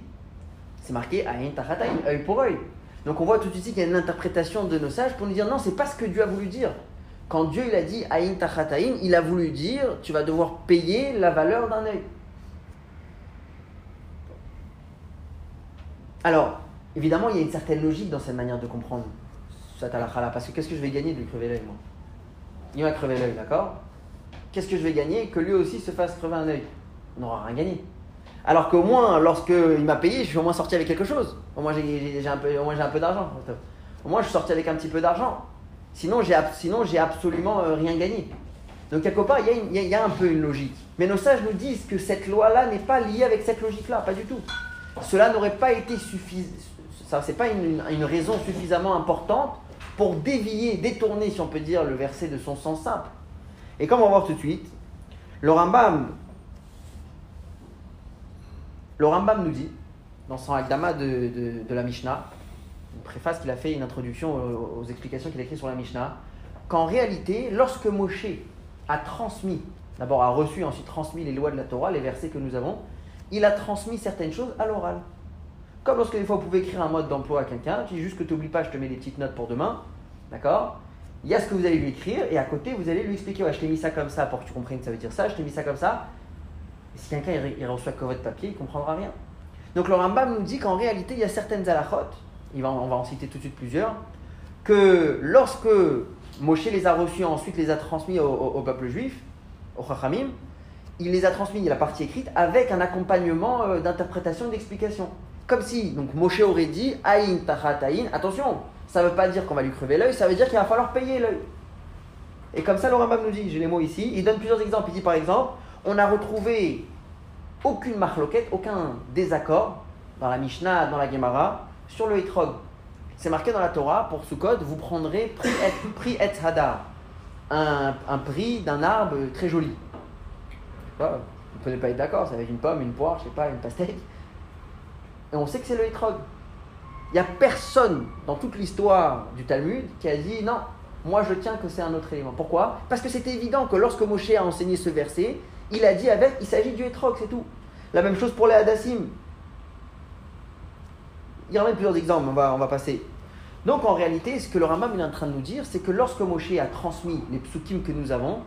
C'est marqué tachataïn, œil pour œil. Donc on voit tout de suite qu'il y a une interprétation de nos sages pour nous dire non, c'est pas ce que Dieu a voulu dire. Quand Dieu il a dit Aïn Tachataïn, il a voulu dire tu vas devoir payer la valeur d'un œil. Alors, évidemment, il y a une certaine logique dans cette manière de comprendre cette Parce que qu'est-ce que je vais gagner de lui crever l'œil, moi? Il m'a crevé l'œil, d'accord? Qu'est-ce que je vais gagner Que lui aussi se fasse crever un œil? On n'aura rien gagné. Alors qu'au moins, lorsqu'il m'a payé, je suis au moins sorti avec quelque chose. Au moins, j'ai un peu, peu d'argent. Au moins, je suis sorti avec un petit peu d'argent. Sinon, j'ai absolument euh, rien gagné. Donc, quelque part, il y, a un peu une logique. Mais nos sages nous disent que cette loi-là n'est pas liée avec cette logique-là, pas du tout. Cela n'aurait pas été suffisant. Ça, c'est pas une, une, raison suffisamment importante pour dévier, détourner, si on peut dire, le verset de son sens simple. Et comme on va voir tout de suite, le Rambam le Rambam nous dit, dans son Agdama de, de, la Mishnah, une préface qu'il a fait, une introduction aux, explications qu'il a écrites sur la Mishnah, qu'en réalité, lorsque Moshe a transmis, d'abord a reçu ensuite transmis les lois de la Torah, les versets que nous avons, il a transmis certaines choses à l'oral. Comme lorsque des fois vous pouvez écrire un mode d'emploi à quelqu'un, tu dis juste que tu n'oublies pas, je te mets des petites notes pour demain, d'accord? Il y a ce que vous allez lui écrire et à côté vous allez lui expliquer, ouais, je t'ai mis ça comme ça pour que tu comprennes que ça veut dire ça, je t'ai mis ça comme ça, si quelqu'un il, reçoit que votre papier, il comprendra rien. Donc le Rambam nous dit qu'en réalité, il y a certaines alachot, on va en citer tout de suite plusieurs, que lorsque Moshe les a reçus, ensuite les a transmis au, peuple juif, au Chachamim, il les a transmis, la partie écrite, avec un accompagnement euh, d'interprétation et d'explication. Comme si donc Moshe aurait dit Aïn tachat aïn, attention, ça ne veut pas dire qu'on va lui crever l'œil, ça veut dire qu'il va falloir payer l'œil. Et comme ça, le Rambam nous dit, j'ai les mots ici, il donne plusieurs exemples. Il dit par exemple, on n'a retrouvé aucune marloquette, aucun désaccord dans la Mishnah, dans la Gemara, sur le Etrog. C'est marqué dans la Torah, pour code, vous prendrez prix et, hadar, un, prix d'un arbre très joli. vous ne pouvez pas être d'accord, c'est avec une pomme, une poire, je sais pas, une pastèque. Et on sait que c'est le Etrog. Il n'y a personne dans toute l'histoire du Talmud qui a dit non, moi je tiens que c'est un autre élément. Pourquoi? Parce que c'était évident que lorsque Moshe a enseigné ce verset, il a dit avec, il s'agit du étrog, c'est tout. La même chose pour les hadassim. Il y en a plusieurs exemples, on va, on va passer. Donc en réalité, ce que le Rambam est en train de nous dire, c'est que lorsque Moshe a transmis les psukim que nous avons,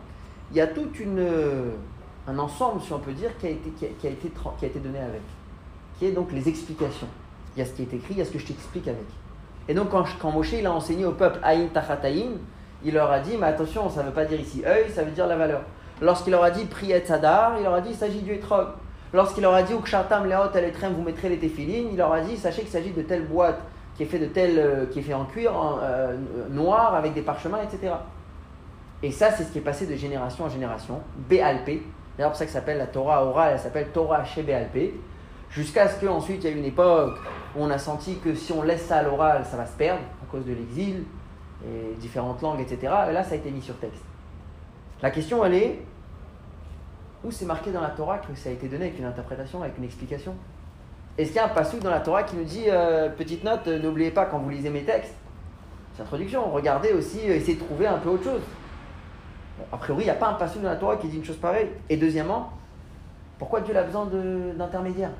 il y a tout une, un ensemble, si on peut dire, qui a, été, qui, a, été, qui a été donné avec. Qui est donc les explications. Il y a ce qui est écrit, il y a ce que je t'explique avec. Et donc quand, quand Moshe il a enseigné au peuple Aïn Tachataïn, il leur a dit, mais attention, ça ne veut pas dire ici œil, ça veut dire la valeur. Lorsqu'il aura dit priet sadar, il aura dit il s'agit du etrog. Lorsqu'il aura dit ukshartam leot eletrem, vous mettrez les téphilines, il aura dit sachez qu'il s'agit de telle boîte qui est fait de telle, euh, qui est fait en cuir euh, noir avec des parchemins, etc. Et ça, c'est ce qui est passé de génération en génération. BALP, d'ailleurs pour ça que ça s'appelle la Torah orale, elle s'appelle Torah chez BALP. Jusqu'à ce qu'ensuite il y a une époque où on a senti que si on laisse ça à l'oral, ça va se perdre à cause de l'exil et différentes langues, etc. Et là, ça a été mis sur texte. La question, elle est où c'est marqué dans la Torah que ça a été donné avec une interprétation, avec une explication? Est-ce qu'il y a un passage dans la Torah qui nous dit, euh, petite note, euh, n'oubliez pas quand vous lisez mes textes, c'est introduction, regardez aussi, euh, essayez de trouver un peu autre chose. a priori, il n'y a pas un passage dans la Torah qui dit une chose pareille. Et deuxièmement, pourquoi Dieu a besoin d'intermédiaires?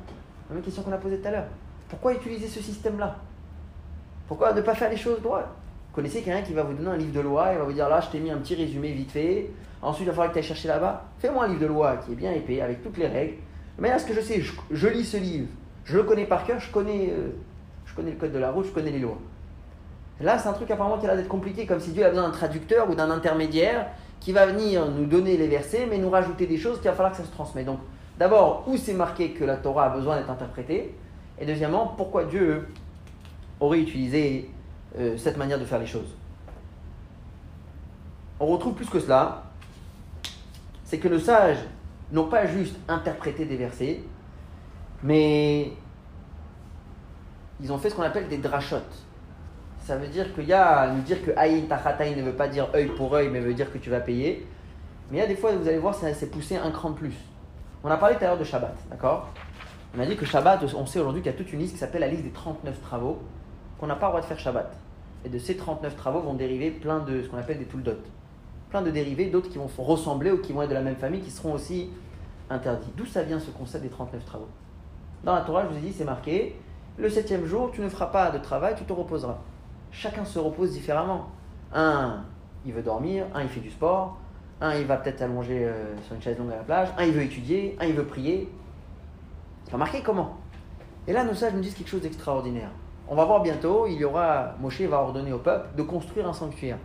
La même question qu'on a posée tout à l'heure. Pourquoi utiliser ce système-là? Pourquoi ne pas faire les choses droites? Connaissez quelqu'un qui va vous donner un livre de loi et va vous dire là, je t'ai mis un petit résumé vite fait. Ensuite, il va falloir que tu ailles chercher là-bas. Fais-moi un livre de loi qui est bien épais, avec toutes les règles. Mais là, ce que je sais, je, lis ce livre, je le connais par cœur, je connais, euh, je connais le code de la route, je connais les lois. Là, c'est un truc apparemment qui a l'air d'être compliqué, comme si Dieu a besoin d'un traducteur ou d'un intermédiaire qui va venir nous donner les versets, mais nous rajouter des choses qu'il va falloir que ça se transmette. Donc, d'abord, où c'est marqué que la Torah a besoin d'être interprétée? Et deuxièmement, pourquoi Dieu aurait utilisé euh, cette manière de faire les choses? On retrouve plus que cela, c'est que nos sages n'ont pas juste interprété des versets, mais ils ont fait ce qu'on appelle des drachotes. Ça veut dire qu'il y a, nous dire que aïn tachataï ne veut pas dire œil pour œil, mais veut dire que tu vas payer. Mais il y a des fois, vous allez voir, ça s'est poussé un cran de plus. On a parlé tout à l'heure de Shabbat, d'accord? On a dit que Shabbat, on sait aujourd'hui qu'il y a toute une liste qui s'appelle la liste des 39 travaux qu'on n'a pas le droit de faire Shabbat. Et de ces 39 travaux vont dériver plein de ce qu'on appelle des touldot. Plein de dérivés, d'autres qui vont ressembler ou qui vont être de la même famille, qui seront aussi interdits. D'où ça vient ce concept des 39 travaux Dans la Torah, je vous ai dit, c'est marqué le septième jour, tu ne feras pas de travail, tu te reposeras. Chacun se repose différemment. Un, il veut dormir, un, il fait du sport, un, il va peut-être allonger euh, sur une chaise longue à la plage, un, il veut étudier, un, il veut prier. C'est marqué comment. Et là, nos sages nous disent quelque chose d'extraordinaire. On va voir bientôt, il y aura, Moshe va ordonner au peuple de construire un sanctuaire.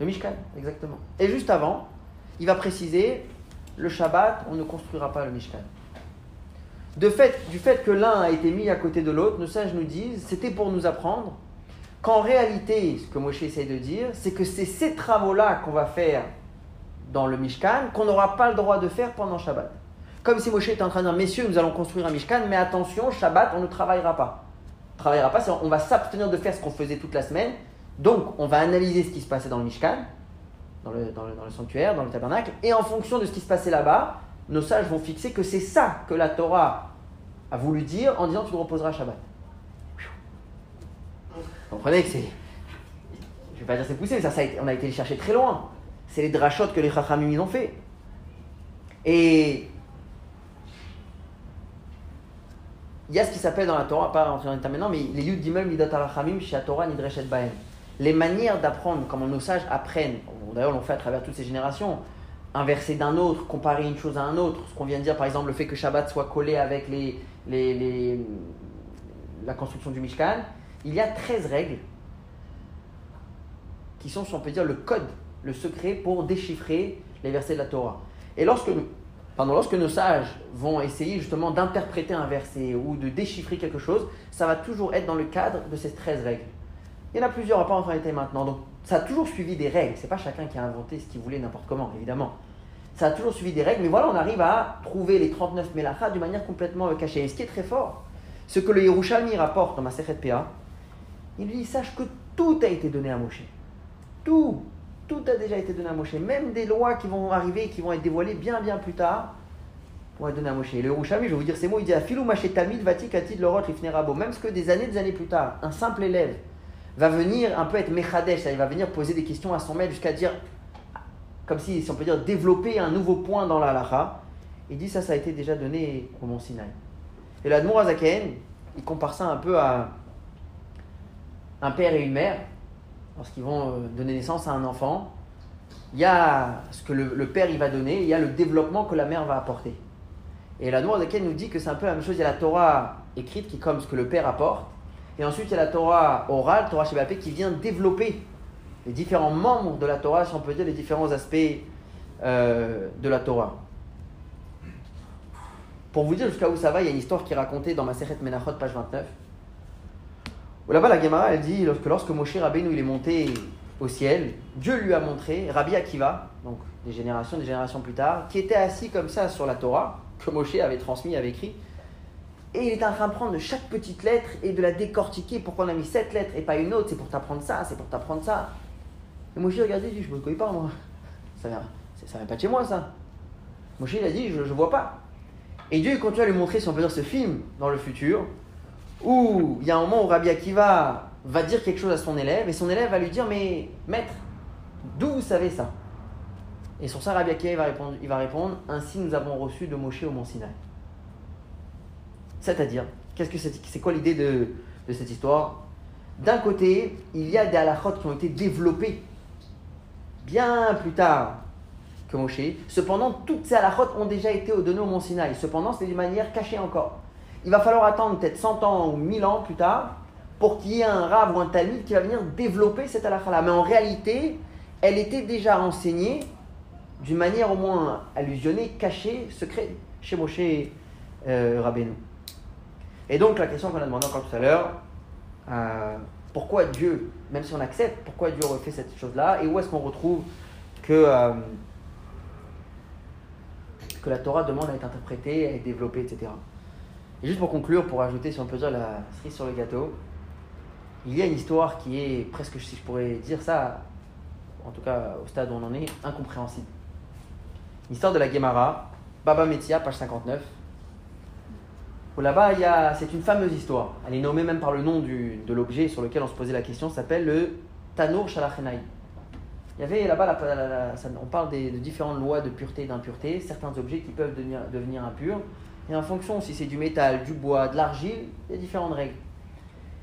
Le Mishkan, exactement. Et juste avant, il va préciser, le Shabbat, on ne construira pas le Mishkan. Fait, du fait que l'un a été mis à côté de l'autre, nos sages nous disent, c'était pour nous apprendre qu'en réalité, ce que Moshe essaie de dire, c'est que c'est ces travaux-là qu'on va faire dans le Mishkan qu'on n'aura pas le droit de faire pendant Shabbat. Comme si Moshe était en train de dire, messieurs, nous allons construire un Mishkan, mais attention, Shabbat, on ne travaillera pas. On ne travaillera pas, on va s'abstenir de faire ce qu'on faisait toute la semaine. Donc, on va analyser ce qui se passait dans le Mishkan, dans le, dans sanctuaire, dans le tabernacle, et en fonction de ce qui se passait là-bas, nos sages vont fixer que c'est ça que la Torah a voulu dire en disant tu te reposeras Shabbat. Vous comprenez que c'est. Je ne vais pas dire c'est poussé, ça, ça on a été chercher très loin. C'est les drachotes que les Chachamim ont fait. Et. Il y a ce qui s'appelle dans la Torah, pas en train maintenant, mais les Yud Gimel Midot Arachamim chez Torah Nidreshet Bahem. Les manières d'apprendre, comment nos sages apprennent, d'ailleurs on l'ont fait à travers toutes ces générations, un verset d'un autre, comparer une chose à un autre. Ce qu'on vient de dire, par exemple, le fait que Shabbat soit collé avec les, les, la construction du Mishkan, il y a 13 règles qui sont, si on peut dire, le code, le secret pour déchiffrer les versets de la Torah. Et lorsque, lorsque nos sages vont essayer justement d'interpréter un verset ou de déchiffrer quelque chose, ça va toujours être dans le cadre de ces 13 règles. Il y en a plusieurs, on va pas en faire maintenant. Donc, ça a toujours suivi des règles. C'est pas chacun qui a inventé ce qu'il voulait n'importe comment, évidemment ça a toujours suivi des règles, mais voilà, on arrive à trouver les 39 Melachas d'une manière complètement cachée. Et ce qui est très fort, ce que le Yerushalmi rapporte dans ma Sechet PA, il lui dit Sache que tout a été donné à Moshe. Tout, tout a déjà été donné à Moshe. Même des lois qui vont arriver, qui vont être dévoilées bien, bien plus tard, vont être données à Moshe. Et le Yerushalmi, je vais vous dire ces mots il dit Afilou Tamid Vatik Atid Lorot. Même ce que des années, des années plus tard, un simple élève va venir un peu être Mechadesh, il va venir poser des questions à son maître jusqu'à dire comme si, on peut dire, développer un nouveau point dans la. Il dit ça, ça a été déjà donné au Mont Sinaï. Et l'Admour Azaken, il compare ça un peu à un père et une mère, lorsqu'ils vont euh, donner naissance à un enfant. Il y a ce que le, père il va donner, il y a le développement que la mère va apporter. Et l'Admour Azaken nous dit que c'est un peu la même chose. Il y a la Torah écrite qui est comme ce que le père apporte. Et ensuite, il y a la Torah orale, Torah Shebapé, qui vient développer les différents membres de la Torah, si on peut dire, les différents aspects euh, de la Torah. Pour vous dire jusqu'à où ça va, il y a une histoire qui est racontée dans ma Seret Menachot, page 29. Où là-bas, la Gemara, elle dit que lorsque Moshe Rabbeinu il est monté au ciel, Dieu lui a montré Rabbi Akiva, donc des générations, des générations plus tard, qui était assis comme ça sur la Torah, que Moshe avait transmis, avait écrit. Et il est en train de prendre chaque petite lettre et de la décortiquer. Pourquoi on a mis cette lettre et pas une autre C'est pour t'apprendre ça, c'est pour t'apprendre ça. Et Moshe a regardé, il dit, je ne me connais pas moi. Ça vient, ça vient pas de chez moi ça. Moshe il a dit, je ne vois pas. Et Dieu continue à lui montrer, si on peut dire, ce film dans le futur, où il y a un moment où Rabbi Akiva va dire quelque chose à son élève, et son élève va lui dire, mais maître, d'où vous savez ça? Et sur ça, Rabbi Akiva va répondre, ainsi nous avons reçu de Moshe au Mont. C'est-à-dire, qu'est-ce que c'est, quoi l'idée de, cette histoire? D'un côté, il y a des halakhot qui ont été développés bien plus tard que Moshe. Cependant, toutes ces halakhot ont déjà été données au Mont Sinaï. Cependant, c'est d'une manière cachée encore. Il va falloir attendre peut-être 100 ans ou 1000 ans plus tard pour qu'il y ait un rave ou un talmud qui va venir développer cette halakha-là. Mais en réalité, elle était déjà enseignée d'une manière au moins allusionnée, cachée, secrète chez Moshe euh. Et donc la question qu'on a demandé encore tout à l'heure, euh, pourquoi Dieu, même si on accepte, pourquoi Dieu aurait fait cette chose-là et où est-ce qu'on retrouve que, euh, que la Torah demande à être interprétée, à être développée, etc. Et juste pour conclure, pour ajouter, si on peut dire, la cerise sur le gâteau, il y a une histoire qui est presque, si je pourrais dire ça, en tout cas au stade où on en est, incompréhensible. L'histoire de la Gemara, Baba Metia, page 59 là-bas, c'est une fameuse histoire. Elle est nommée même par le nom de l'objet sur lequel on se posait la question, s'appelle le Tanour Shalachenai. Il y avait là-bas, on parle de différentes lois de pureté et d'impureté, certains objets qui peuvent devenir, impurs. Et en fonction, si c'est du métal, du bois, de l'argile, il y a différentes règles.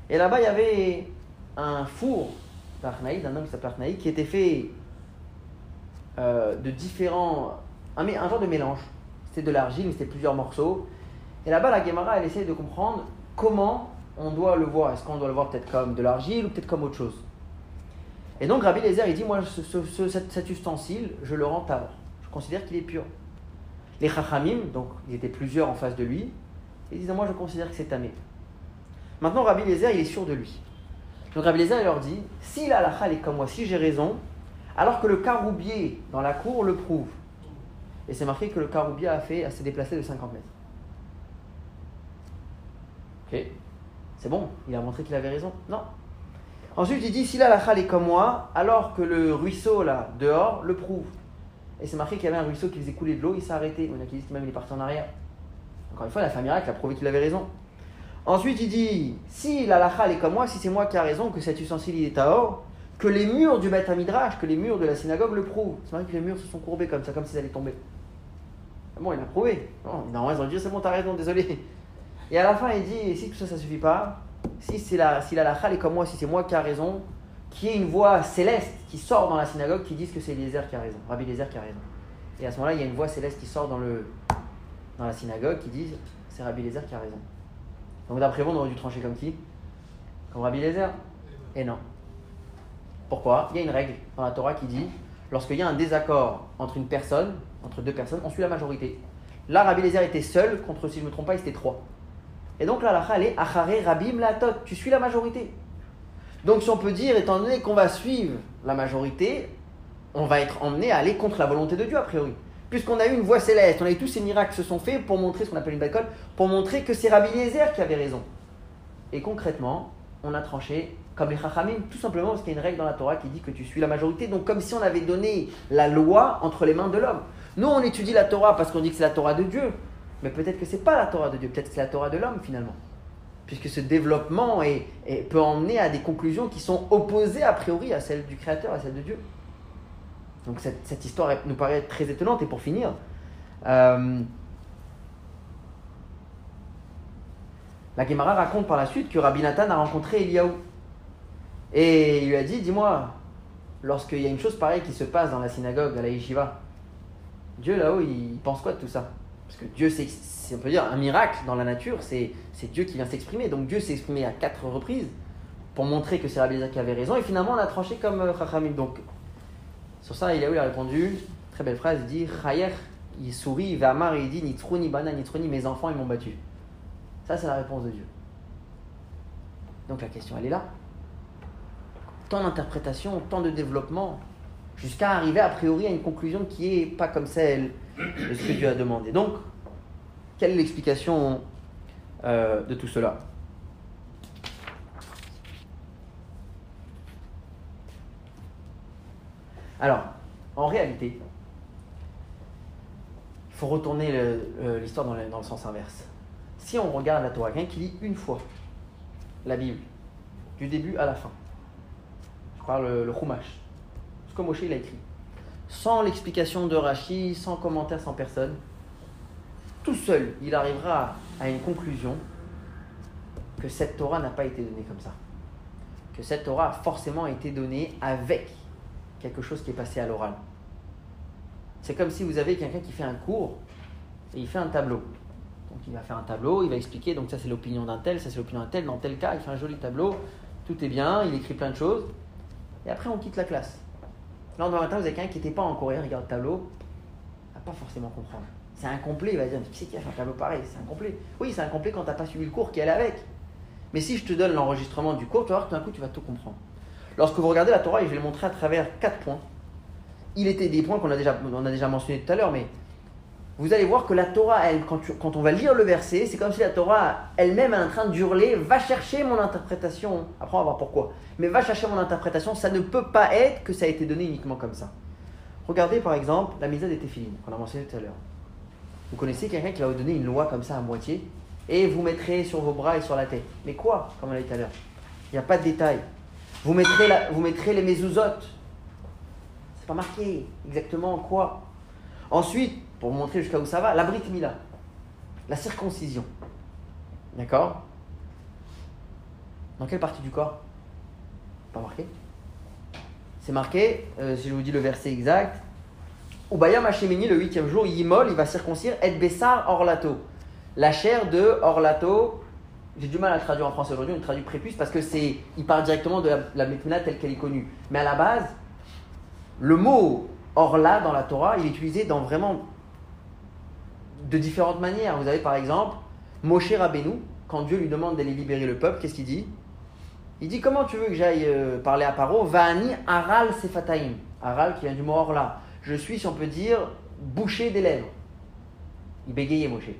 Et là-bas, il y avait un four d'un homme qui s'appelle Arnaï, qui était fait euh, de différents. Un genre de mélange. C'était de l'argile, mais c'était plusieurs morceaux. Et là-bas, la Gemara, elle essaie de comprendre comment on doit le voir. Est-ce qu'on doit le voir peut-être comme de l'argile ou peut-être comme autre chose? Et donc, Rabbi Lézer, il dit Moi, ce, cet, ustensile, je le rends tard. Je considère qu'il est pur. Les Chachamim, donc il était plusieurs en face de lui, ils disent Moi, je considère que c'est tamé. Maintenant, Rabbi Lézer, il est sûr de lui. Donc, Rabbi Lézer, il leur dit Si la halakha est comme moi, si j'ai raison, alors que le caroubier dans la cour le prouve. Et c'est marqué que le caroubier a fait, s'est déplacé de 50 mètres. C'est bon, il a montré qu'il avait raison Non. Ensuite, il dit si la halakha est comme moi, alors que le ruisseau là, dehors, le prouve. Et c'est marqué qu'il y avait un ruisseau qui faisait couler de l'eau, il s'est arrêté. On a qui disent qu'il est parti en arrière. Encore une fois, la famille miracle a prouvé qu'il avait raison. Ensuite, il dit si la halakha est comme moi, si c'est moi qui a raison, que cet ustensile est à or, que les murs du Beth Midrash, que les murs de la synagogue le prouvent. C'est marqué que les murs se sont courbés comme ça, comme s'ils allaient tomber. Bon, il a prouvé. Non, ils ont dit c'est bon, t'as raison, désolé. Et à la fin, il dit si tout ça, ça suffit pas, si c'est la, si la est comme moi, si c'est moi qui a raison, qui est une voix céleste qui sort dans la synagogue qui dit que c'est Eliezer qui a raison, Rabbi Eliezer qui a raison. Et à ce moment-là, il y a une voix céleste qui sort dans, le, dans la synagogue qui dit c'est Rabbi Eliezer qui a raison. Donc d'après vous, on aurait dû trancher comme qui? Comme Rabbi Eliezer? Et non. Pourquoi? Il y a une règle dans la Torah qui dit lorsqu'il y a un désaccord entre une personne, entre deux personnes, on suit la majorité. Là, Rabbi Eliezer était seul contre, si je ne me trompe pas, il était trois. Et donc là, la est Achare Rabim Latot, tu suis la majorité. Donc si on peut dire, étant donné qu'on va suivre la majorité, on va être emmené à aller contre la volonté de Dieu, a priori. Puisqu'on a eu une voix céleste, on a eu tous ces miracles qui se sont faits pour montrer ce qu'on appelle une bacole, pour montrer que c'est Rabbi Eliezer qui avait raison. Et concrètement, on a tranché comme les Chachamim, tout simplement parce qu'il y a une règle dans la Torah qui dit que tu suis la majorité, donc comme si on avait donné la loi entre les mains de l'homme. Nous, on étudie la Torah parce qu'on dit que c'est la Torah de Dieu, mais peut-être que ce n'est pas la Torah de Dieu, peut-être que c'est la Torah de l'homme finalement. Puisque ce développement peut emmener à des conclusions qui sont opposées a priori à celles du Créateur, à celles de Dieu. Donc cette, histoire nous paraît très étonnante. Et pour finir, euh, la Gemara raconte par la suite que Rabbi Nathan a rencontré Eliaou. Et il lui a dit Dis-moi, lorsqu'il y a une chose pareille qui se passe dans la synagogue, à la yeshiva, Dieu là-haut, il pense quoi de tout ça? Parce que Dieu, c'est, on peut dire, un miracle dans la nature, c'est, Dieu qui vient s'exprimer. Donc Dieu s'est exprimé à quatre reprises pour montrer que c'est Rabbi qui avait raison. Et finalement, on a tranché comme euh, Chachamim. Donc, sur ça, il a, répondu Très belle phrase il dit Chayer, il sourit, il va amar il dit Nitroni, bana, nitroni, mes enfants, ils m'ont battu. Ça, c'est la réponse de Dieu. Donc la question, elle est là tant d'interprétations, tant de développement, jusqu'à arriver a priori à une conclusion qui n'est pas comme celle de ce que Dieu a demandé. Donc, quelle est l'explication euh, de tout cela? Alors, en réalité, il faut retourner l'histoire dans, le sens inverse. Si on regarde la Torah, quelqu'un qui lit une fois la Bible, du début à la fin, par le, le Chumash. Ce que Moshe a écrit. Sans l'explication de Rashi, sans commentaire, sans personne, tout seul, il arrivera à une conclusion que cette Torah n'a pas été donnée comme ça. Que cette Torah a forcément été donnée avec quelque chose qui est passé à l'oral. C'est comme si vous avez quelqu'un qui fait un cours et il fait un tableau. Donc il va faire un tableau, il va expliquer, donc ça c'est l'opinion d'un tel, ça c'est l'opinion d'un tel, dans tel cas il fait un joli tableau, tout est bien, il écrit plein de choses, et après, on quitte la classe. Lendemain matin, vous avez quelqu'un qui n'était pas en Corée, regarde le tableau, il va pas forcément comprendre. C'est incomplet, il va dire, qui c'est qui a fait un tableau pareil? C'est incomplet. Oui, c'est incomplet quand tu n'as pas suivi le cours qui est avec. Mais si je te donne l'enregistrement du cours, tu vas voir tout d'un coup, tu vas tout comprendre. Lorsque vous regardez la Torah, je vais le montrer à travers quatre points, il était des points qu'on a déjà, a déjà mentionnés tout à l'heure, mais vous allez voir que la Torah, elle, quand, on va lire le verset, c'est comme si la Torah elle-même est en train d'hurler Va chercher mon interprétation. Après, on va voir pourquoi. Mais va chercher mon interprétation, ça ne peut pas être que ça a été donné uniquement comme ça. Regardez par exemple la mise des téphilines qu'on a mentionné tout à l'heure. Vous connaissez quelqu'un qui va vous donner une loi comme ça à moitié et vous mettrez sur vos bras et sur la tête. Mais quoi Comme on l'a dit tout à l'heure? Il n'y a pas de détail. Vous mettrez, vous mettrez les. C'est pas marqué exactement quoi. Ensuite, pour vous montrer jusqu'à où ça va, la Brit Mila, la circoncision. D'accord? Dans quelle partie du corps? Pas marqué C'est marqué, euh, si je vous dis le verset exact, Ubayam Hashemini, le huitième jour, Yimol, il va circoncire Et Bessar Orlato. La chair de Orlato, j'ai du mal à traduire en français aujourd'hui, on traduit prépuce parce que c'est, il parle directement de la, la telle qu'elle est connue. Mais à la base, le mot orla dans la Torah, il est utilisé dans vraiment de différentes manières. Vous avez par exemple Moshe Rabbeinu, quand Dieu lui demande d'aller libérer le peuple, qu'est-ce qu'il dit? Il dit Comment tu veux que j'aille euh, parler à Paro? Va'ani aral sefataim. Aral qui vient du mot orla. Je suis, si on peut dire, bouché des lèvres. Il bégayait Moshe.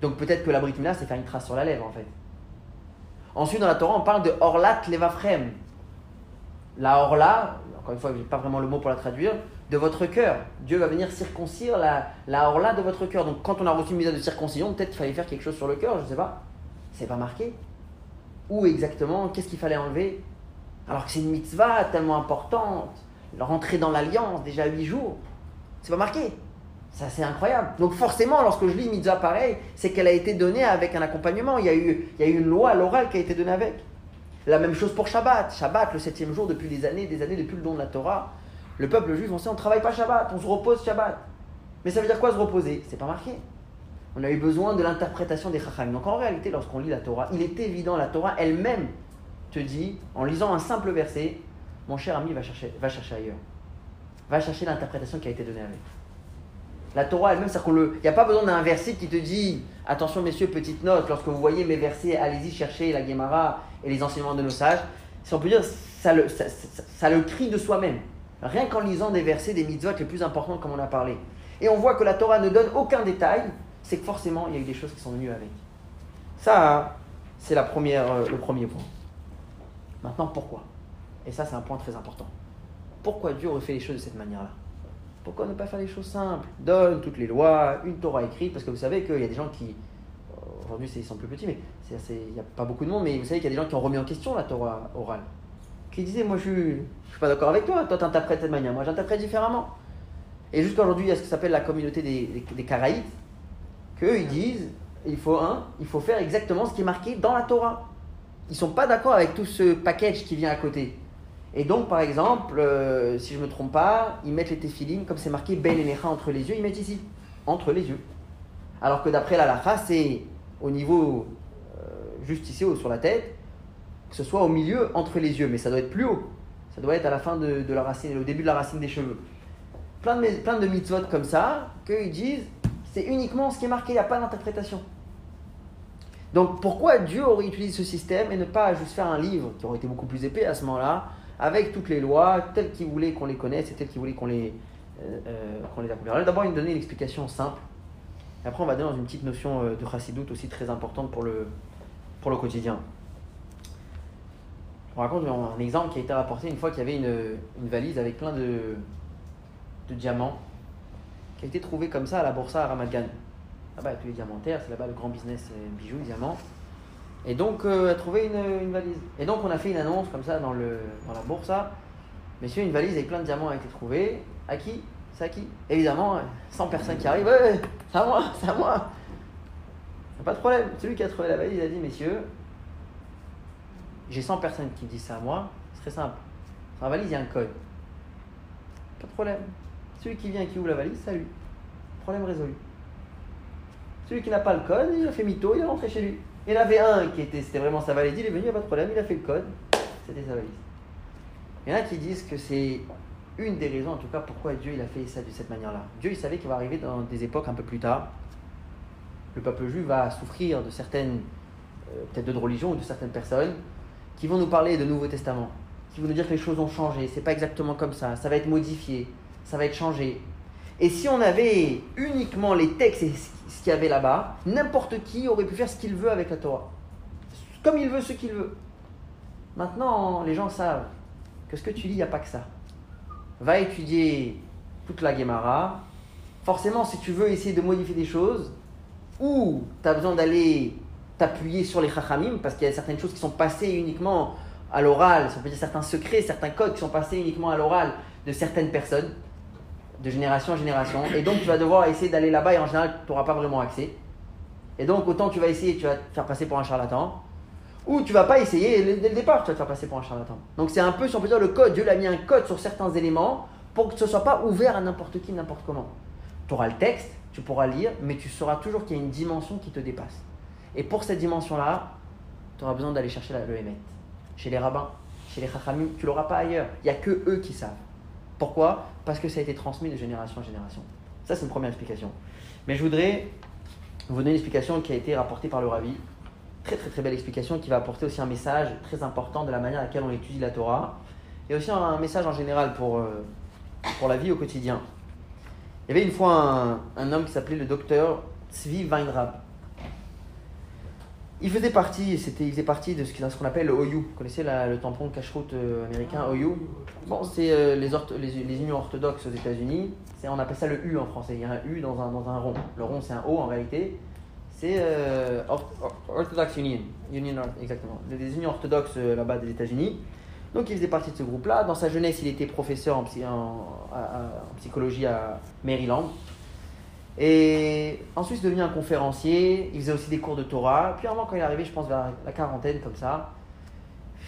Donc peut-être que la Mila, c'est faire une trace sur la lèvre en fait. Ensuite, dans la Torah, on parle de orlat levafrem. La orla, encore une fois, je n'ai pas vraiment le mot pour la traduire, de votre cœur. Dieu va venir circoncire la, la orla de votre cœur. Donc quand on a reçu une mise de circoncision, peut-être qu'il fallait faire quelque chose sur le cœur, je ne sais pas. C'est pas marqué. Où exactement? Qu'est-ce qu'il fallait enlever? Alors que c'est une mitzvah tellement importante. Rentrer dans l'alliance, déjà huit jours. C'est pas marqué. Ça, c'est incroyable. Donc, forcément, lorsque je lis mitzvah pareil, c'est qu'elle a été donnée avec un accompagnement. Il y a eu, il y a eu une loi à l'oral qui a été donnée avec. La même chose pour Shabbat. Shabbat, le septième jour, depuis des années, des années, depuis le don de la Torah. Le peuple juif, on sait, on ne travaille pas Shabbat, on se repose Shabbat. Mais ça veut dire quoi se reposer? C'est pas marqué. On a eu besoin de l'interprétation des Chacham. Donc en réalité, lorsqu'on lit la Torah, il est évident, la Torah elle-même te dit, en lisant un simple verset, mon cher ami, va chercher, va chercher ailleurs. Va chercher l'interprétation qui a été donnée avec. La Torah elle-même, c'est qu'il n'y a pas besoin d'un verset qui te dit attention messieurs, petite note, lorsque vous voyez mes versets, allez-y chercher la Gemara et les enseignements de nos sages. Si on peut dire, ça le, ça, le crie de soi-même. Rien qu'en lisant des versets, des mitzvot les plus importants comme on a parlé. Et on voit que la Torah ne donne aucun détail, c'est que forcément il y a eu des choses qui sont venues avec. Ça, c'est la première, euh, le premier point. Maintenant, pourquoi? Et ça, c'est un point très important. Pourquoi Dieu aurait fait les choses de cette manière-là? Pourquoi ne pas faire les choses simples? Donne toutes les lois, une Torah écrite, parce que vous savez qu'il y a des gens qui. Euh, aujourd'hui, ils sont plus petits, mais il n'y a pas beaucoup de monde, mais vous savez qu'il y a des gens qui ont remis en question la Torah orale. Qui disaient Moi, je ne suis, pas d'accord avec toi, toi, tu interprètes de cette manière, moi, j'interprète différemment. Et jusqu'à aujourd'hui, il y a ce qui s'appelle la communauté des, des, Caraïbes, qu'eux, ils disent il faut, un, il faut faire exactement ce qui est marqué dans la Torah. Ils ne sont pas d'accord avec tout ce package qui vient à côté. Et donc, par exemple, euh, si je ne me trompe pas, ils mettent les téphilines, comme c'est marqué Bel et entre les yeux, ils mettent ici, entre les yeux. Alors que d'après la lacha, c'est au niveau, euh, juste ici, sur la tête, que ce soit au milieu, entre les yeux, mais ça doit être plus haut. Ça doit être à la fin de, la racine, au début de la racine des cheveux. Plein de, mitzvot comme ça, qu'ils disent, c'est uniquement ce qui est marqué, il n'y a pas d'interprétation. Donc pourquoi Dieu aurait utilisé ce système et ne pas juste faire un livre qui aurait été beaucoup plus épais à ce moment-là avec toutes les lois telles qu'il voulait qu'on les connaisse et telles qu'il voulait qu'on les, euh, euh. D'abord, il nous donnait une explication simple. Et après, on va donner dans une petite notion euh, de chassidoute aussi très importante pour le quotidien. On raconte un exemple qui a été rapporté une fois qu'il y avait une, valise avec plein de, diamants qui a été trouvée comme ça à la Boursa à Ramat Là-bas, tous les diamantaires, c'est là-bas le grand business euh, bijoux, diamants. Et donc, euh, a trouvé une, valise. Et donc, on a fait une annonce comme ça dans, la bourse. Messieurs, une valise avec plein de diamants a été trouvée. À qui? C'est à qui? Évidemment, 100 personnes qui arrivent. Ouais, c'est à moi, c'est à moi. Pas de problème. Celui qui a trouvé la valise a dit Messieurs, j'ai 100 personnes qui disent ça à moi. C'est très simple. Dans la valise, il y a un code. Pas de problème. Celui qui vient et qui ouvre la valise, salut. Problème résolu. Celui qui n'a pas le code, il a fait mytho, il est rentré chez lui. Il y en avait un qui était, c'était vraiment sa valise, il est venu, il n'y a pas de problème, il a fait le code, c'était sa valise. Il y en a qui disent que c'est une des raisons, en tout cas, pourquoi Dieu a fait ça de cette manière-là. Dieu, il savait qu'il va arriver dans des époques un peu plus tard. Le peuple juif va souffrir de certaines, euh, peut-être de religion ou de certaines personnes, qui vont nous parler de Nouveau Testament, qui vont nous dire que les choses ont changé, c'est pas exactement comme ça, ça va être modifié, ça va être changé. Et si on avait uniquement les textes et ce qu'il y avait là-bas, n'importe qui aurait pu faire ce qu'il veut avec la Torah. Comme il veut, ce qu'il veut. Maintenant, les gens savent que ce que tu lis, il n'y a pas que ça. Va étudier toute la Gemara. Forcément, si tu veux essayer de modifier des choses, ou tu as besoin d'aller t'appuyer sur les chachamim, parce qu'il y a certaines choses qui sont passées uniquement à l'oral, si on peut certains secrets, certains codes qui sont passés uniquement à l'oral de certaines personnes, de génération en génération. Et donc, tu vas devoir essayer d'aller là-bas et en général, tu n'auras pas vraiment accès. Et donc, autant tu vas essayer, tu vas te faire passer pour un charlatan. ou tu vas pas essayer dès le départ, tu vas te faire passer pour un charlatan. Donc c'est un peu, si on peut dire, le code. Dieu l'a mis un code sur certains éléments pour que ce soit pas ouvert à n'importe qui, n'importe comment. Tu auras le texte, tu pourras lire, mais tu sauras toujours qu'il y a une dimension qui te dépasse. Et pour cette dimension-là, tu auras besoin d'aller chercher le Hémet. Chez les rabbins, chez les chachamim, tu l'auras pas ailleurs. Il n'y a que eux qui savent. Pourquoi? Parce que ça a été transmis de génération en génération. Ça, c'est une première explication. Mais je voudrais vous donner une explication qui a été rapportée par le Rabbi. Très, très, très belle explication qui va apporter aussi un message très important de la manière à laquelle on étudie la Torah. Et aussi un message en général pour, euh, pour la vie au quotidien. Il y avait une fois un, un homme qui s'appelait le docteur Tzvi Weinrab. Il faisait partie, c'était, il faisait partie de ce qu'on appelle le OU. Vous connaissez le tampon cache-route euh, américain OU Bon, c'est euh, les, les, les, unions orthodoxes aux États-Unis. on appelle ça le U en français. Il y a un U dans un, dans un rond. Le rond, c'est un O en réalité. C'est euh, Orthodox Union. Union exactement. Les unions orthodoxes là-bas des États-Unis. Donc il faisait partie de ce groupe-là. Dans sa jeunesse, il était professeur en, en psychologie à Maryland. Et ensuite, il est devenu un conférencier. Il faisait aussi des cours de Torah. Puis, avant, quand il est arrivé, je pense vers la quarantaine, comme ça,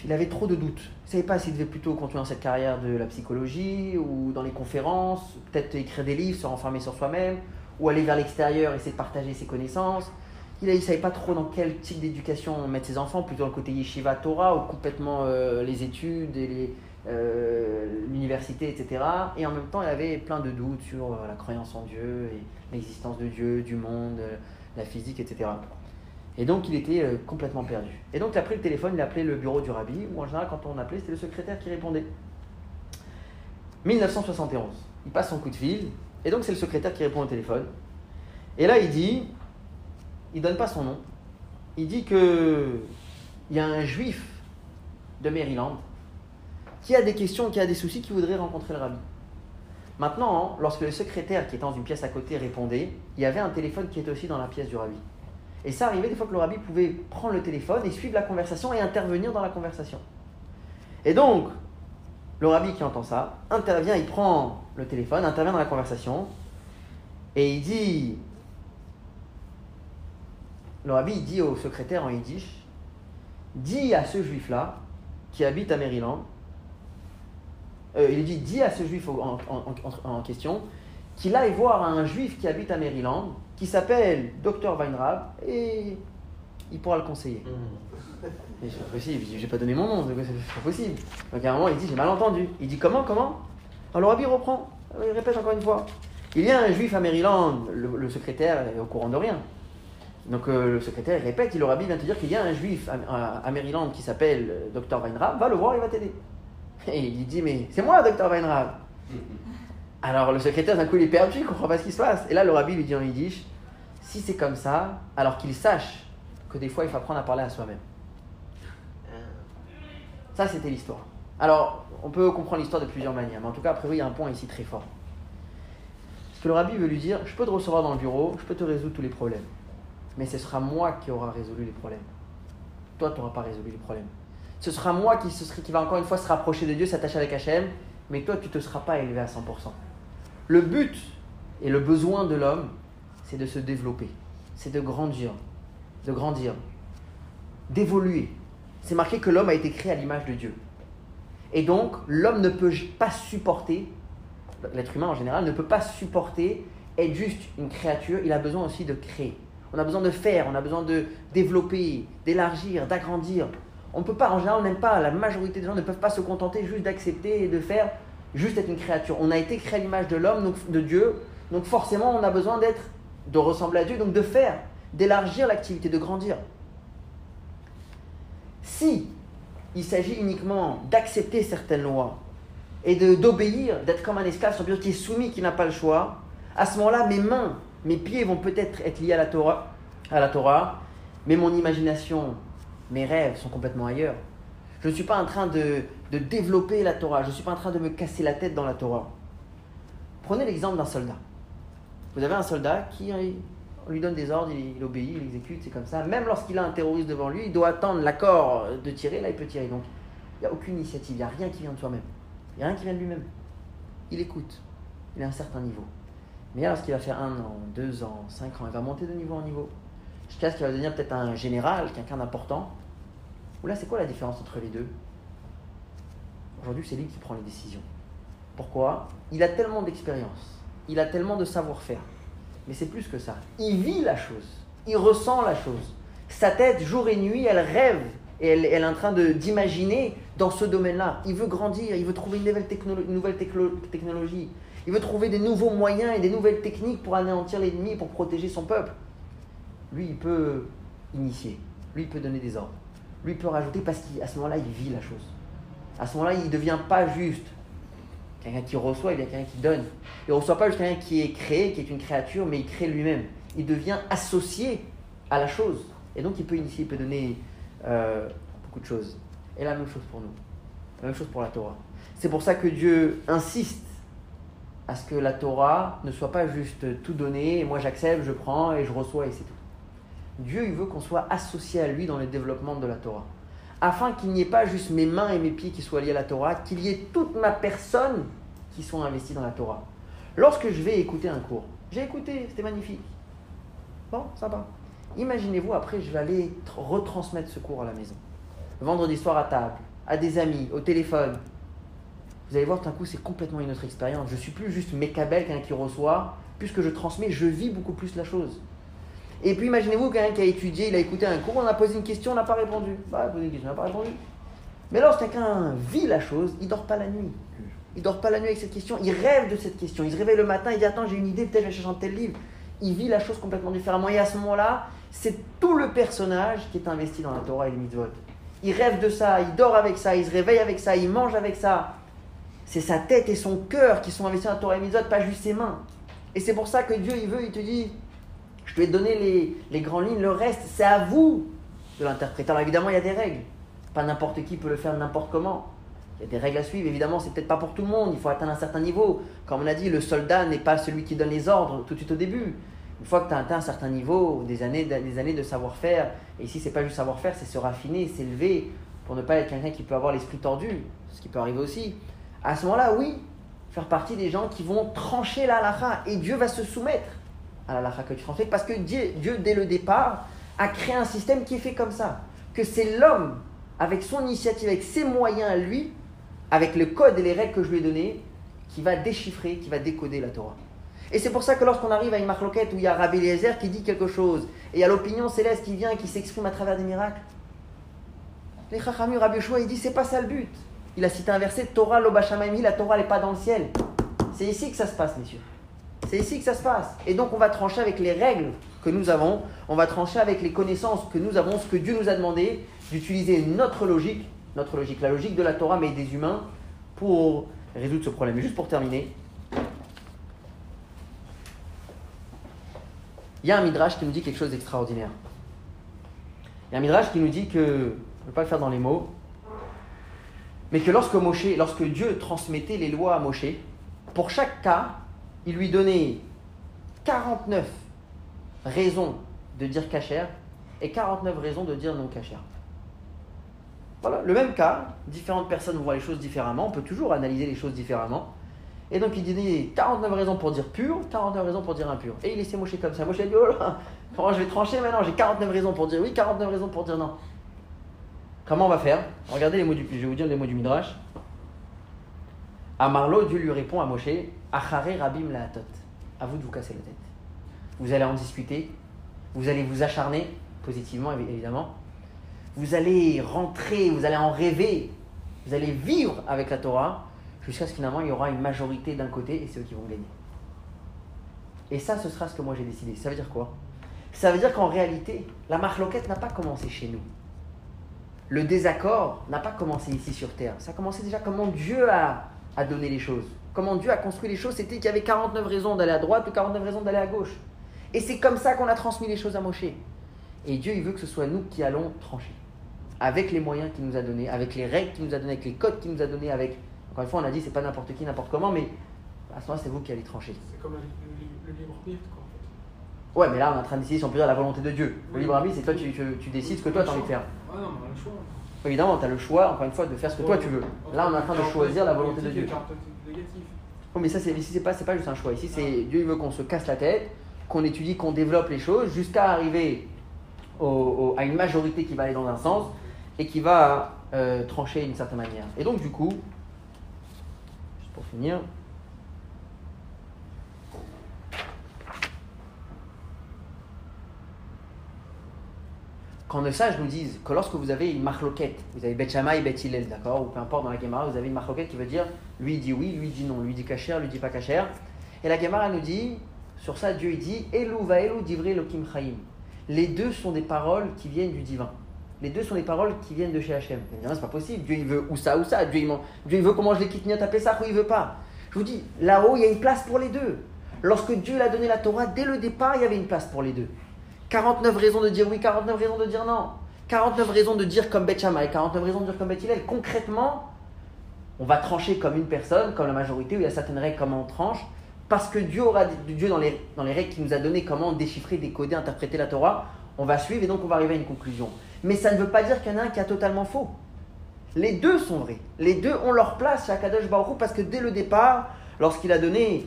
il avait trop de doutes. Il ne savait pas s'il devait plutôt continuer dans cette carrière de la psychologie ou dans les conférences, peut-être écrire des livres, se renfermer sur soi-même, ou aller vers l'extérieur, essayer de partager ses connaissances. Il ne savait pas trop dans quel type d'éducation mettre ses enfants, plutôt dans le côté yeshiva Torah ou complètement euh, les études et les, euh, l'université, etc. Et en même temps, il avait plein de doutes sur euh, la croyance en Dieu et l'existence de Dieu, du monde, euh, la physique, etc. Et donc, il était complètement perdu. Et donc, il a pris le téléphone, il a appelé le bureau du rabbi, ou en général, quand on appelait, c'était le secrétaire qui répondait. 1971, il passe son coup de fil, et donc c'est le secrétaire qui répond au téléphone. Et là, il dit, il donne pas son nom, il dit que il y a un juif de Maryland qui a des questions, qui a des soucis, qui voudrait rencontrer le rabbi. Maintenant, lorsque le secrétaire qui était dans une pièce à côté répondait, il y avait un téléphone qui était aussi dans la pièce du rabbi. Et ça arrivait des fois que le rabbi pouvait prendre le téléphone et suivre la conversation et intervenir dans la conversation. Et donc, le rabbi qui entend ça, intervient, il prend le téléphone, intervient dans la conversation, et il dit, le rabbi dit au secrétaire en yiddish, dis à ce juif-là, qui habite à Maryland, euh, il dit dis à ce juif en, question qu'il aille voir un juif qui habite à Maryland, qui s'appelle Dr Weinrab, et il pourra le conseiller. Mmh. c'est pas possible, je vais pas donner mon nom, c'est pas possible. Donc à un moment, il dit j'ai mal entendu. Il dit comment, comment? Alors le rabbi reprend, il répète encore une fois. Il y a un juif à Maryland, le, secrétaire est au courant de rien. Donc euh, le secrétaire répète, il le rabbi vient te dire qu'il y a un juif à, Maryland qui s'appelle Dr Weinrab, va le voir, il va t'aider. Et il dit, mais c'est moi, docteur Weinrab. Alors le secrétaire, d'un coup, il est perdu, il comprend pas ce qui se passe. Et là, le rabbi lui dit en yiddish, si c'est comme ça, alors qu'il sache que des fois, il faut apprendre à parler à soi-même. Ça, c'était l'histoire. Alors, on peut comprendre l'histoire de plusieurs manières, mais en tout cas, après, il y a un point ici très fort. Ce que le rabbi veut lui dire, je peux te recevoir dans le bureau, je peux te résoudre tous les problèmes, mais ce sera moi qui aura résolu les problèmes. Toi, tu n'auras pas résolu les problèmes ce sera moi qui, qui va encore une fois se rapprocher de Dieu, s'attacher avec Hachem, mais toi, tu ne te seras pas élevé à 100%. Le but et le besoin de l'homme, c'est de se développer, c'est de grandir, de grandir, d'évoluer. C'est marqué que l'homme a été créé à l'image de Dieu. Et donc, l'homme ne peut pas supporter, l'être humain en général, ne peut pas supporter être juste une créature, il a besoin aussi de créer. On a besoin de faire, on a besoin de développer, d'élargir, d'agrandir. On ne peut pas, en général, on n'aime pas, la majorité des gens ne peuvent pas se contenter juste d'accepter et de faire juste être une créature. On a été créé à l'image de l'homme, de Dieu, donc forcément on a besoin d'être, de ressembler à Dieu, donc de faire, d'élargir l'activité, de grandir. Si il s'agit uniquement d'accepter certaines lois et d'obéir, d'être comme un esclave sur qui est soumis, qui n'a pas le choix, à ce moment-là, mes mains, mes pieds vont peut-être être liés à la Torah, à la Torah, mais mon imagination, mes rêves sont complètement ailleurs. Je ne suis pas en train de, développer la Torah. Je ne suis pas en train de me casser la tête dans la Torah. Prenez l'exemple d'un soldat. Vous avez un soldat qui on lui donne des ordres, il, obéit, il exécute, c'est comme ça. Même lorsqu'il a un terroriste devant lui, il doit attendre l'accord de tirer, là il peut tirer. Donc il n'y a aucune initiative, il n'y a rien qui vient de soi-même. Il n'y a rien qui vient de lui-même. Il écoute, il a un certain niveau. Mais lorsqu'il va faire un an, deux ans, cinq ans, il va monter de niveau en niveau jusqu'à ce qu'il va devenir peut-être un général, quelqu'un d'important. Ou là, c'est quoi la différence entre les deux? Aujourd'hui, c'est lui qui prend les décisions. Pourquoi? Il a tellement d'expérience, il a tellement de savoir-faire. Mais c'est plus que ça. Il vit la chose, il ressent la chose. Sa tête, jour et nuit, elle rêve et elle, est en train d'imaginer dans ce domaine-là. Il veut grandir, il veut trouver une nouvelle, une nouvelle technologie. Il veut trouver des nouveaux moyens et des nouvelles techniques pour anéantir l'ennemi, pour protéger son peuple. Lui, il peut initier. Lui, il peut donner des ordres. Lui, il peut rajouter parce qu'à ce moment-là, il vit la chose. À ce moment-là, il ne devient pas juste quelqu'un qui reçoit, il devient quelqu'un qui donne. Il ne reçoit pas juste quelqu'un qui est créé, qui est une créature, mais il crée lui-même. Il devient associé à la chose. Et donc, il peut initier, il peut donner euh, beaucoup de choses. Et la même chose pour nous. La même chose pour la Torah. C'est pour ça que Dieu insiste à ce que la Torah ne soit pas juste tout donné, et moi j'accepte, je prends et je reçois et c'est tout. Dieu, veut qu'on soit associé à lui dans le développement de la Torah. Afin qu'il n'y ait pas juste mes mains et mes pieds qui soient liés à la Torah, qu'il y ait toute ma personne qui soit investie dans la Torah. Lorsque je vais écouter un cours, j'ai écouté, c'était magnifique. Bon, ça va. Imaginez-vous, après, je vais aller retransmettre ce cours à la maison. Vendredi soir à table, à des amis, au téléphone. Vous allez voir, d'un coup, c'est complètement une autre expérience. Je suis plus juste mécabel, quelqu'un qui reçoit. Puisque je transmets, je vis beaucoup plus la chose. Et puis imaginez-vous quelqu'un qui a étudié, il a écouté un cours, on a posé une question, on n'a pas répondu. Bah, posé une question, on n'a pas répondu. Mais lorsque quelqu'un vit la chose, il dort pas la nuit. Il dort pas la nuit avec cette question, il rêve de cette question. Il se réveille le matin, il dit Attends, j'ai une idée, peut-être je vais chercher un tel livre. Il vit la chose complètement différemment. Et à ce moment-là, c'est tout le personnage qui est investi dans la Torah et le mitzvot. Il rêve de ça, il dort avec ça, il se réveille avec ça, il mange avec ça. C'est sa tête et son cœur qui sont investis dans la Torah et le mitzvot, pas juste ses mains. Et c'est pour ça que Dieu, il veut, il te dit je vais donner les, les grandes lignes, le reste, c'est à vous de l'interpréter. Alors évidemment, il y a des règles. Pas n'importe qui peut le faire n'importe comment. Il y a des règles à suivre. Évidemment, c'est peut-être pas pour tout le monde. Il faut atteindre un certain niveau. Comme on a dit, le soldat n'est pas celui qui donne les ordres tout de suite au début. Une fois que tu as atteint un certain niveau, des années, des années de savoir-faire, et ici, c'est pas juste savoir-faire, c'est se raffiner, s'élever, pour ne pas être quelqu'un qui peut avoir l'esprit tordu, ce qui peut arriver aussi. À ce moment-là, oui, faire partie des gens qui vont trancher la halakha, et Dieu va se soumettre à la que tu transmets, parce que Dieu, Dieu, dès le départ, a créé un système qui est fait comme ça. Que c'est l'homme, avec son initiative, avec ses moyens lui, avec le code et les règles que je lui ai données, qui va déchiffrer, qui va décoder la Torah. Et c'est pour ça que lorsqu'on arrive à une marloquette où il y a Rabbi Eliezer qui dit quelque chose, et il y a l'opinion céleste qui vient qui s'exprime à travers des miracles, les Chachamim, Rabbi Yoshua, il dit c'est pas ça le but. Il a cité un verset Torah l'obashamaimi, la Torah n'est pas dans le ciel. C'est ici que ça se passe, messieurs. C'est ici que ça se passe. Et donc on va trancher avec les règles que nous avons, on va trancher avec les connaissances que nous avons, ce que Dieu nous a demandé, d'utiliser notre logique, notre logique, la logique de la Torah mais des humains, pour résoudre ce problème. Et juste pour terminer, il y a un midrash qui nous dit quelque chose d'extraordinaire. Il y a un midrash qui nous dit que, je ne vais pas le faire dans les mots, mais que lorsque, Moshe, lorsque Dieu transmettait les lois à Moshe, pour chaque cas, il lui donnait 49 raisons de dire cachère et 49 raisons de dire non cachère. Voilà, le même cas, différentes personnes voient les choses différemment, on peut toujours analyser les choses différemment. Et donc il donnait 49 raisons pour dire pur, 49 raisons pour dire impur. Et il laissait Moshe comme ça. Moshe a dit, oh là, comment je vais trancher maintenant? J'ai 49 raisons pour dire oui, 49 raisons pour dire non. Comment on va faire? Regardez les mots du, je vais vous dire les mots du Midrash. À Marlo, Dieu lui répond à Moshe, Achare Rabim Laatot. À vous de vous casser la tête. Vous allez en discuter, vous allez vous acharner, positivement évidemment. Vous allez rentrer, vous allez en rêver, vous allez vivre avec la Torah, jusqu'à ce que finalement il y aura une majorité d'un côté et c'est eux qui vont gagner. Et ça, ce sera ce que moi j'ai décidé. Ça veut dire quoi? Ça veut dire qu'en réalité, la marloquette n'a pas commencé chez nous. Le désaccord n'a pas commencé ici sur Terre. Ça a commencé déjà comment Dieu a a donné les choses. Comment Dieu a construit les choses, c'était qu'il y avait 49 raisons d'aller à droite ou 49 raisons d'aller à gauche. Et c'est comme ça qu'on a transmis les choses à Moshe. Et Dieu, il veut que ce soit nous qui allons trancher. Avec les moyens qu'il nous a donnés, avec les règles qu'il nous a données, avec les codes qu'il nous a donnés, avec. Encore une fois, on a dit, c'est pas n'importe qui, n'importe comment, mais à ce moment-là, c'est vous qui allez trancher. C'est comme le, libre arbitre, quoi. Ouais, mais là, on est en train de décider, si on peut dire, la volonté de Dieu. Le libre arbitre, c'est toi, tu, tu, décides ce que toi, tu as envie de faire. Ouais, non, on a le choix. Évidemment, tu as le choix, encore une fois, de faire ce que toi tu veux. Là, on est en train de choisir la volonté de Dieu. Oh, mais ça, c'est, ici, c'est pas, pas juste un choix. Ici, c'est Dieu il veut qu'on se casse la tête, qu'on étudie, qu'on développe les choses jusqu'à arriver à une majorité qui va aller dans un sens. et qui va euh, trancher d'une certaine manière. Et donc, du coup, juste pour finir, quand nos sages nous disent que lorsque vous avez une marloquette, vous avez Bet Shammai et Bet Hillel, d'accord, ou peu importe dans la Gemara, vous avez une marloquette qui veut dire lui dit oui, lui dit non, lui dit kacher, lui dit pas kacher. Et la Gemara nous dit, sur ça, Dieu il dit Elu va divrei lokim chaim. Les deux sont des paroles qui viennent du divin. Les deux sont des paroles qui viennent de chez Hachem. c'est pas possible. Dieu il veut ou ça ou ça. Dieu il, Dieu, il veut comment je les quitte à Pessah ou il veut pas. Je vous dis, là-haut, il y a une place pour les deux. Lorsque Dieu a donné la Torah, dès le départ, il y avait une place pour les deux. 49 raisons de dire oui, 49 raisons de dire non. 49 raisons de dire comme Beth Shammai, 49 raisons de dire comme Beth Hillel. Concrètement, on va trancher comme une personne, comme la majorité, où il y a certaines règles, comment on tranche. Parce que Dieu aura Dieu dans les, dans les règles qu'il nous a données, comment déchiffrer, décoder, interpréter la Torah, on va suivre et donc on va arriver à une conclusion. Mais ça ne veut pas dire qu'il y en a un qui a totalement faux. Les deux sont vrais. Les deux ont leur place chez Akadosh Baruch parce que dès le départ, lorsqu'il a donné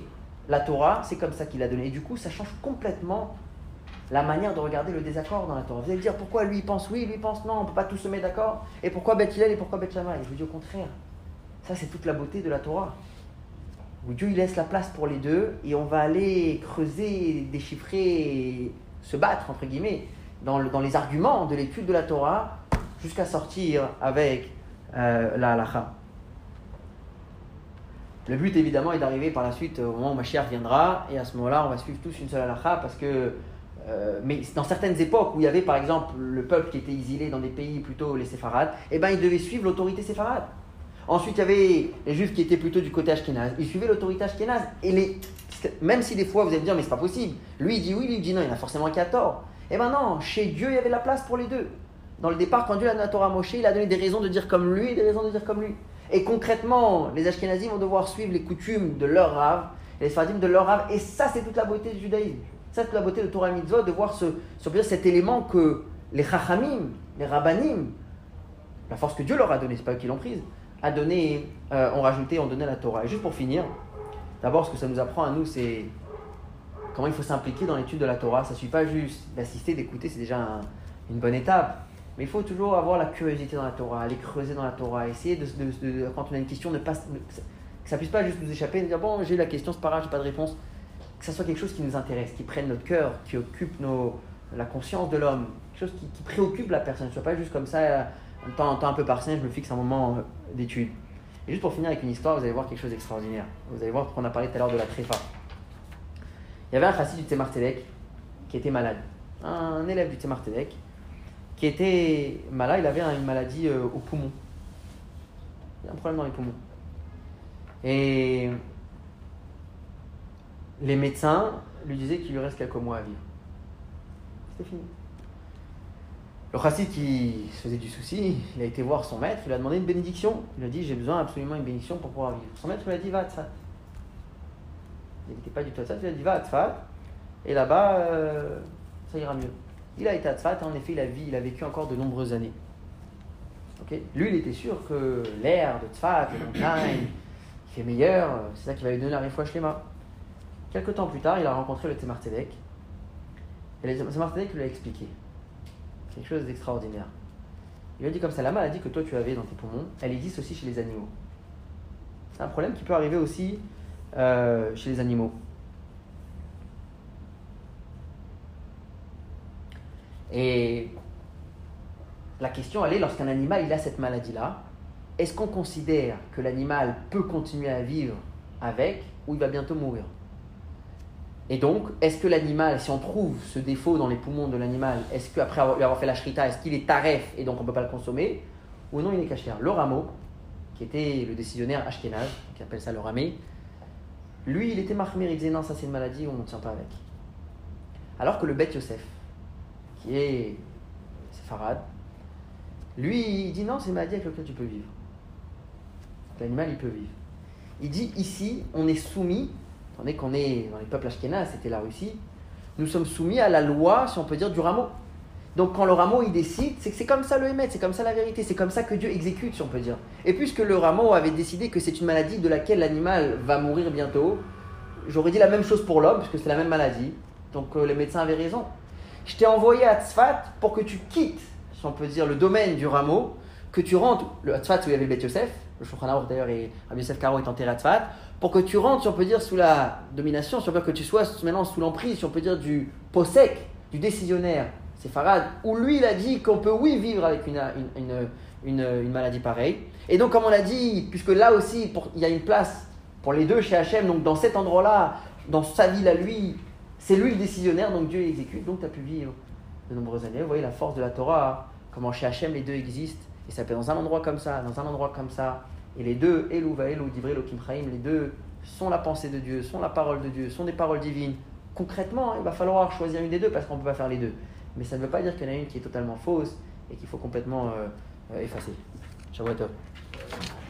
la Torah, c'est comme ça qu'il a donné. Et du coup, ça change complètement la manière de regarder le désaccord dans la Torah. Vous allez dire pourquoi lui pense oui, lui pense non, on ne peut pas tous se mettre d'accord. Et pourquoi Beth et pourquoi Beth Shammai? Je vous dis au contraire. Ça, c'est toute la beauté de la Torah. Où Dieu il laisse la place pour les deux et on va aller creuser, déchiffrer, se battre, entre guillemets, dans, les arguments de l'étude de la Torah jusqu'à sortir avec euh, la halacha. Le but évidemment est d'arriver par la suite au moment où Mashiach viendra et à ce moment-là on va suivre tous une seule halacha parce que euh, mais dans certaines époques où il y avait par exemple le peuple qui était exilé dans des pays plutôt les séfarades, eh ben ils devaient suivre l'autorité séfarade. Ensuite il y avait les juifs qui étaient plutôt du côté ashkénaze, ils suivaient l'autorité ashkénaze et les même si des fois vous allez me dire mais c'est pas possible, lui il dit oui, lui il dit non, il y en a forcément qui a tort. Eh ben non, chez Dieu, il y avait la place pour les deux. Dans le départ, quand Dieu a donné la Torah à Moshe, il a donné des raisons de dire comme lui et des raisons de dire comme lui. Et concrètement, les Ashkenazim vont devoir suivre les coutumes de leur rave, les Sfaradim de leur rave, et ça, c'est toute la beauté du judaïsme. Ça, c'est la beauté de Torah Mitzvot, de voir ce, ce, cet élément que les Chachamim, les Rabbanim, la force que Dieu leur a donnée, c'est pas eux qui l'ont prise, a donné, euh, ont rajouté, ont donné la Torah. Et juste pour finir, d'abord, ce que ça nous apprend à nous, c'est comment il faut s'impliquer dans l'étude de la Torah. Ça ne suffit pas juste d'assister, d'écouter, c'est déjà une bonne étape. Mais il faut toujours avoir la curiosité dans la Torah, aller creuser dans la Torah, essayer de, quand on a une question, ne pas, que ça ne puisse pas juste nous échapper, de dire bon, j'ai la question, c'est pas grave, j'ai pas de réponse. Que ça soit quelque chose qui nous intéresse, qui prenne notre cœur, qui occupe nos, la conscience de l'homme, quelque chose qui, préoccupe la personne. ne soit pas juste comme ça, un temps, un temps un peu par je me fixe un moment euh, d'étude. Et juste pour finir avec une histoire, vous allez voir quelque chose d'extraordinaire. Vous allez voir qu'on a parlé tout à l'heure de la tréfa. Il y avait un chassid du Tzemar qui était malade. Un élève du Tzemar qui était malade, il avait une maladie euh, au poumon. Il a un problème dans les poumons. Et les médecins lui disaient qu'il lui reste quelques mois à vivre. C'était fini. Le chassid qui se faisait du souci, il a été voir son maître, il lui a demandé une bénédiction. Il lui a dit J'ai besoin absolument d'une bénédiction pour pouvoir vivre. Son maître lui a dit Va, ça il n'était pas du tout à il a dit va à et là-bas, euh, ça ira mieux. Il a été à Tzfat, et en effet, il a, il a vécu encore de nombreuses années. Lui, il était sûr que l'air de Tzfat, les montagnes, il fait meilleur, c'est ça qui va lui donner la les Shlema. Quelques temps plus tard, il a rencontré le Tzemar et le Tzemar lui a expliqué quelque chose d'extraordinaire. Il lui a dit comme ça, la maladie que toi tu avais dans tes poumons, elle existe aussi chez les animaux. C'est un problème qui peut arriver aussi euh, chez les animaux. Et la question, elle est, lorsqu'un animal a cette maladie-là, est-ce qu'on considère que l'animal peut continuer à vivre avec ou il va bientôt mourir? Et donc, est-ce que l'animal, si on trouve ce défaut dans les poumons de l'animal, est-ce qu'après avoir, avoir fait la shrita, est-ce qu'il est taref et donc on ne peut pas le consommer Ou non, il est caché Le rameau, qui était le décisionnaire Ashkenaz, qui appelle ça le ramé, lui, il était marmir, il disait non, ça c'est une maladie, on ne tient pas avec. Alors que le Bet Yosef, qui est Farad, lui, il dit non, c'est une maladie avec laquelle tu peux vivre. L'animal, il peut vivre. Il dit ici, on est soumis, étant qu'on est dans les peuples ashkénazes, c'était la Russie, nous sommes soumis à la loi, si on peut dire, du rameau. Donc quand le rameau il décide, c'est c'est comme ça le émet, c'est comme ça la vérité, c'est comme ça que Dieu exécute, si on peut dire. Et puisque le rameau avait décidé que c'est une maladie de laquelle l'animal va mourir bientôt, j'aurais dit la même chose pour l'homme, puisque c'est la même maladie. Donc euh, les médecins avaient raison. Je t'ai envoyé à Tzfat pour que tu quittes si on peut dire, le domaine du rameau, que tu rentres, le Hatzfat où il y avait Beth Yosef, le Shulchan d'ailleurs, et Rabbi Yosef Karo est enterré à Tzfat, pour que tu rentres, si on peut dire, sous la domination, si on peut dire que tu sois maintenant sous l'emprise, si on peut dire, du posek, du décisionnaire, c'est Farad, où lui il a dit qu'on peut, oui, vivre avec une, une, une, maladie pareille. Et donc, comme on l'a dit, puisque là aussi, il y a une place pour les deux chez Hachem, donc dans cet endroit-là, dans sa ville à lui, c'est lui le décisionnaire, donc Dieu exécute. Donc, tu as pu vivre de nombreuses années. Vous voyez la force de la Torah, comment chez Hachem les deux existent, et ça peut dans un endroit comme ça, dans un endroit comme ça. Et les deux, Elou Vaelou, Divré, Lokim Chaim, les deux sont la pensée de Dieu, sont la parole de Dieu, sont des paroles divines. Concrètement, il va falloir choisir une des deux parce qu'on ne peut pas faire les deux. Mais ça ne veut pas dire qu'il y en a une qui est totalement fausse et qu'il faut complètement euh, euh, effacer. Ciao,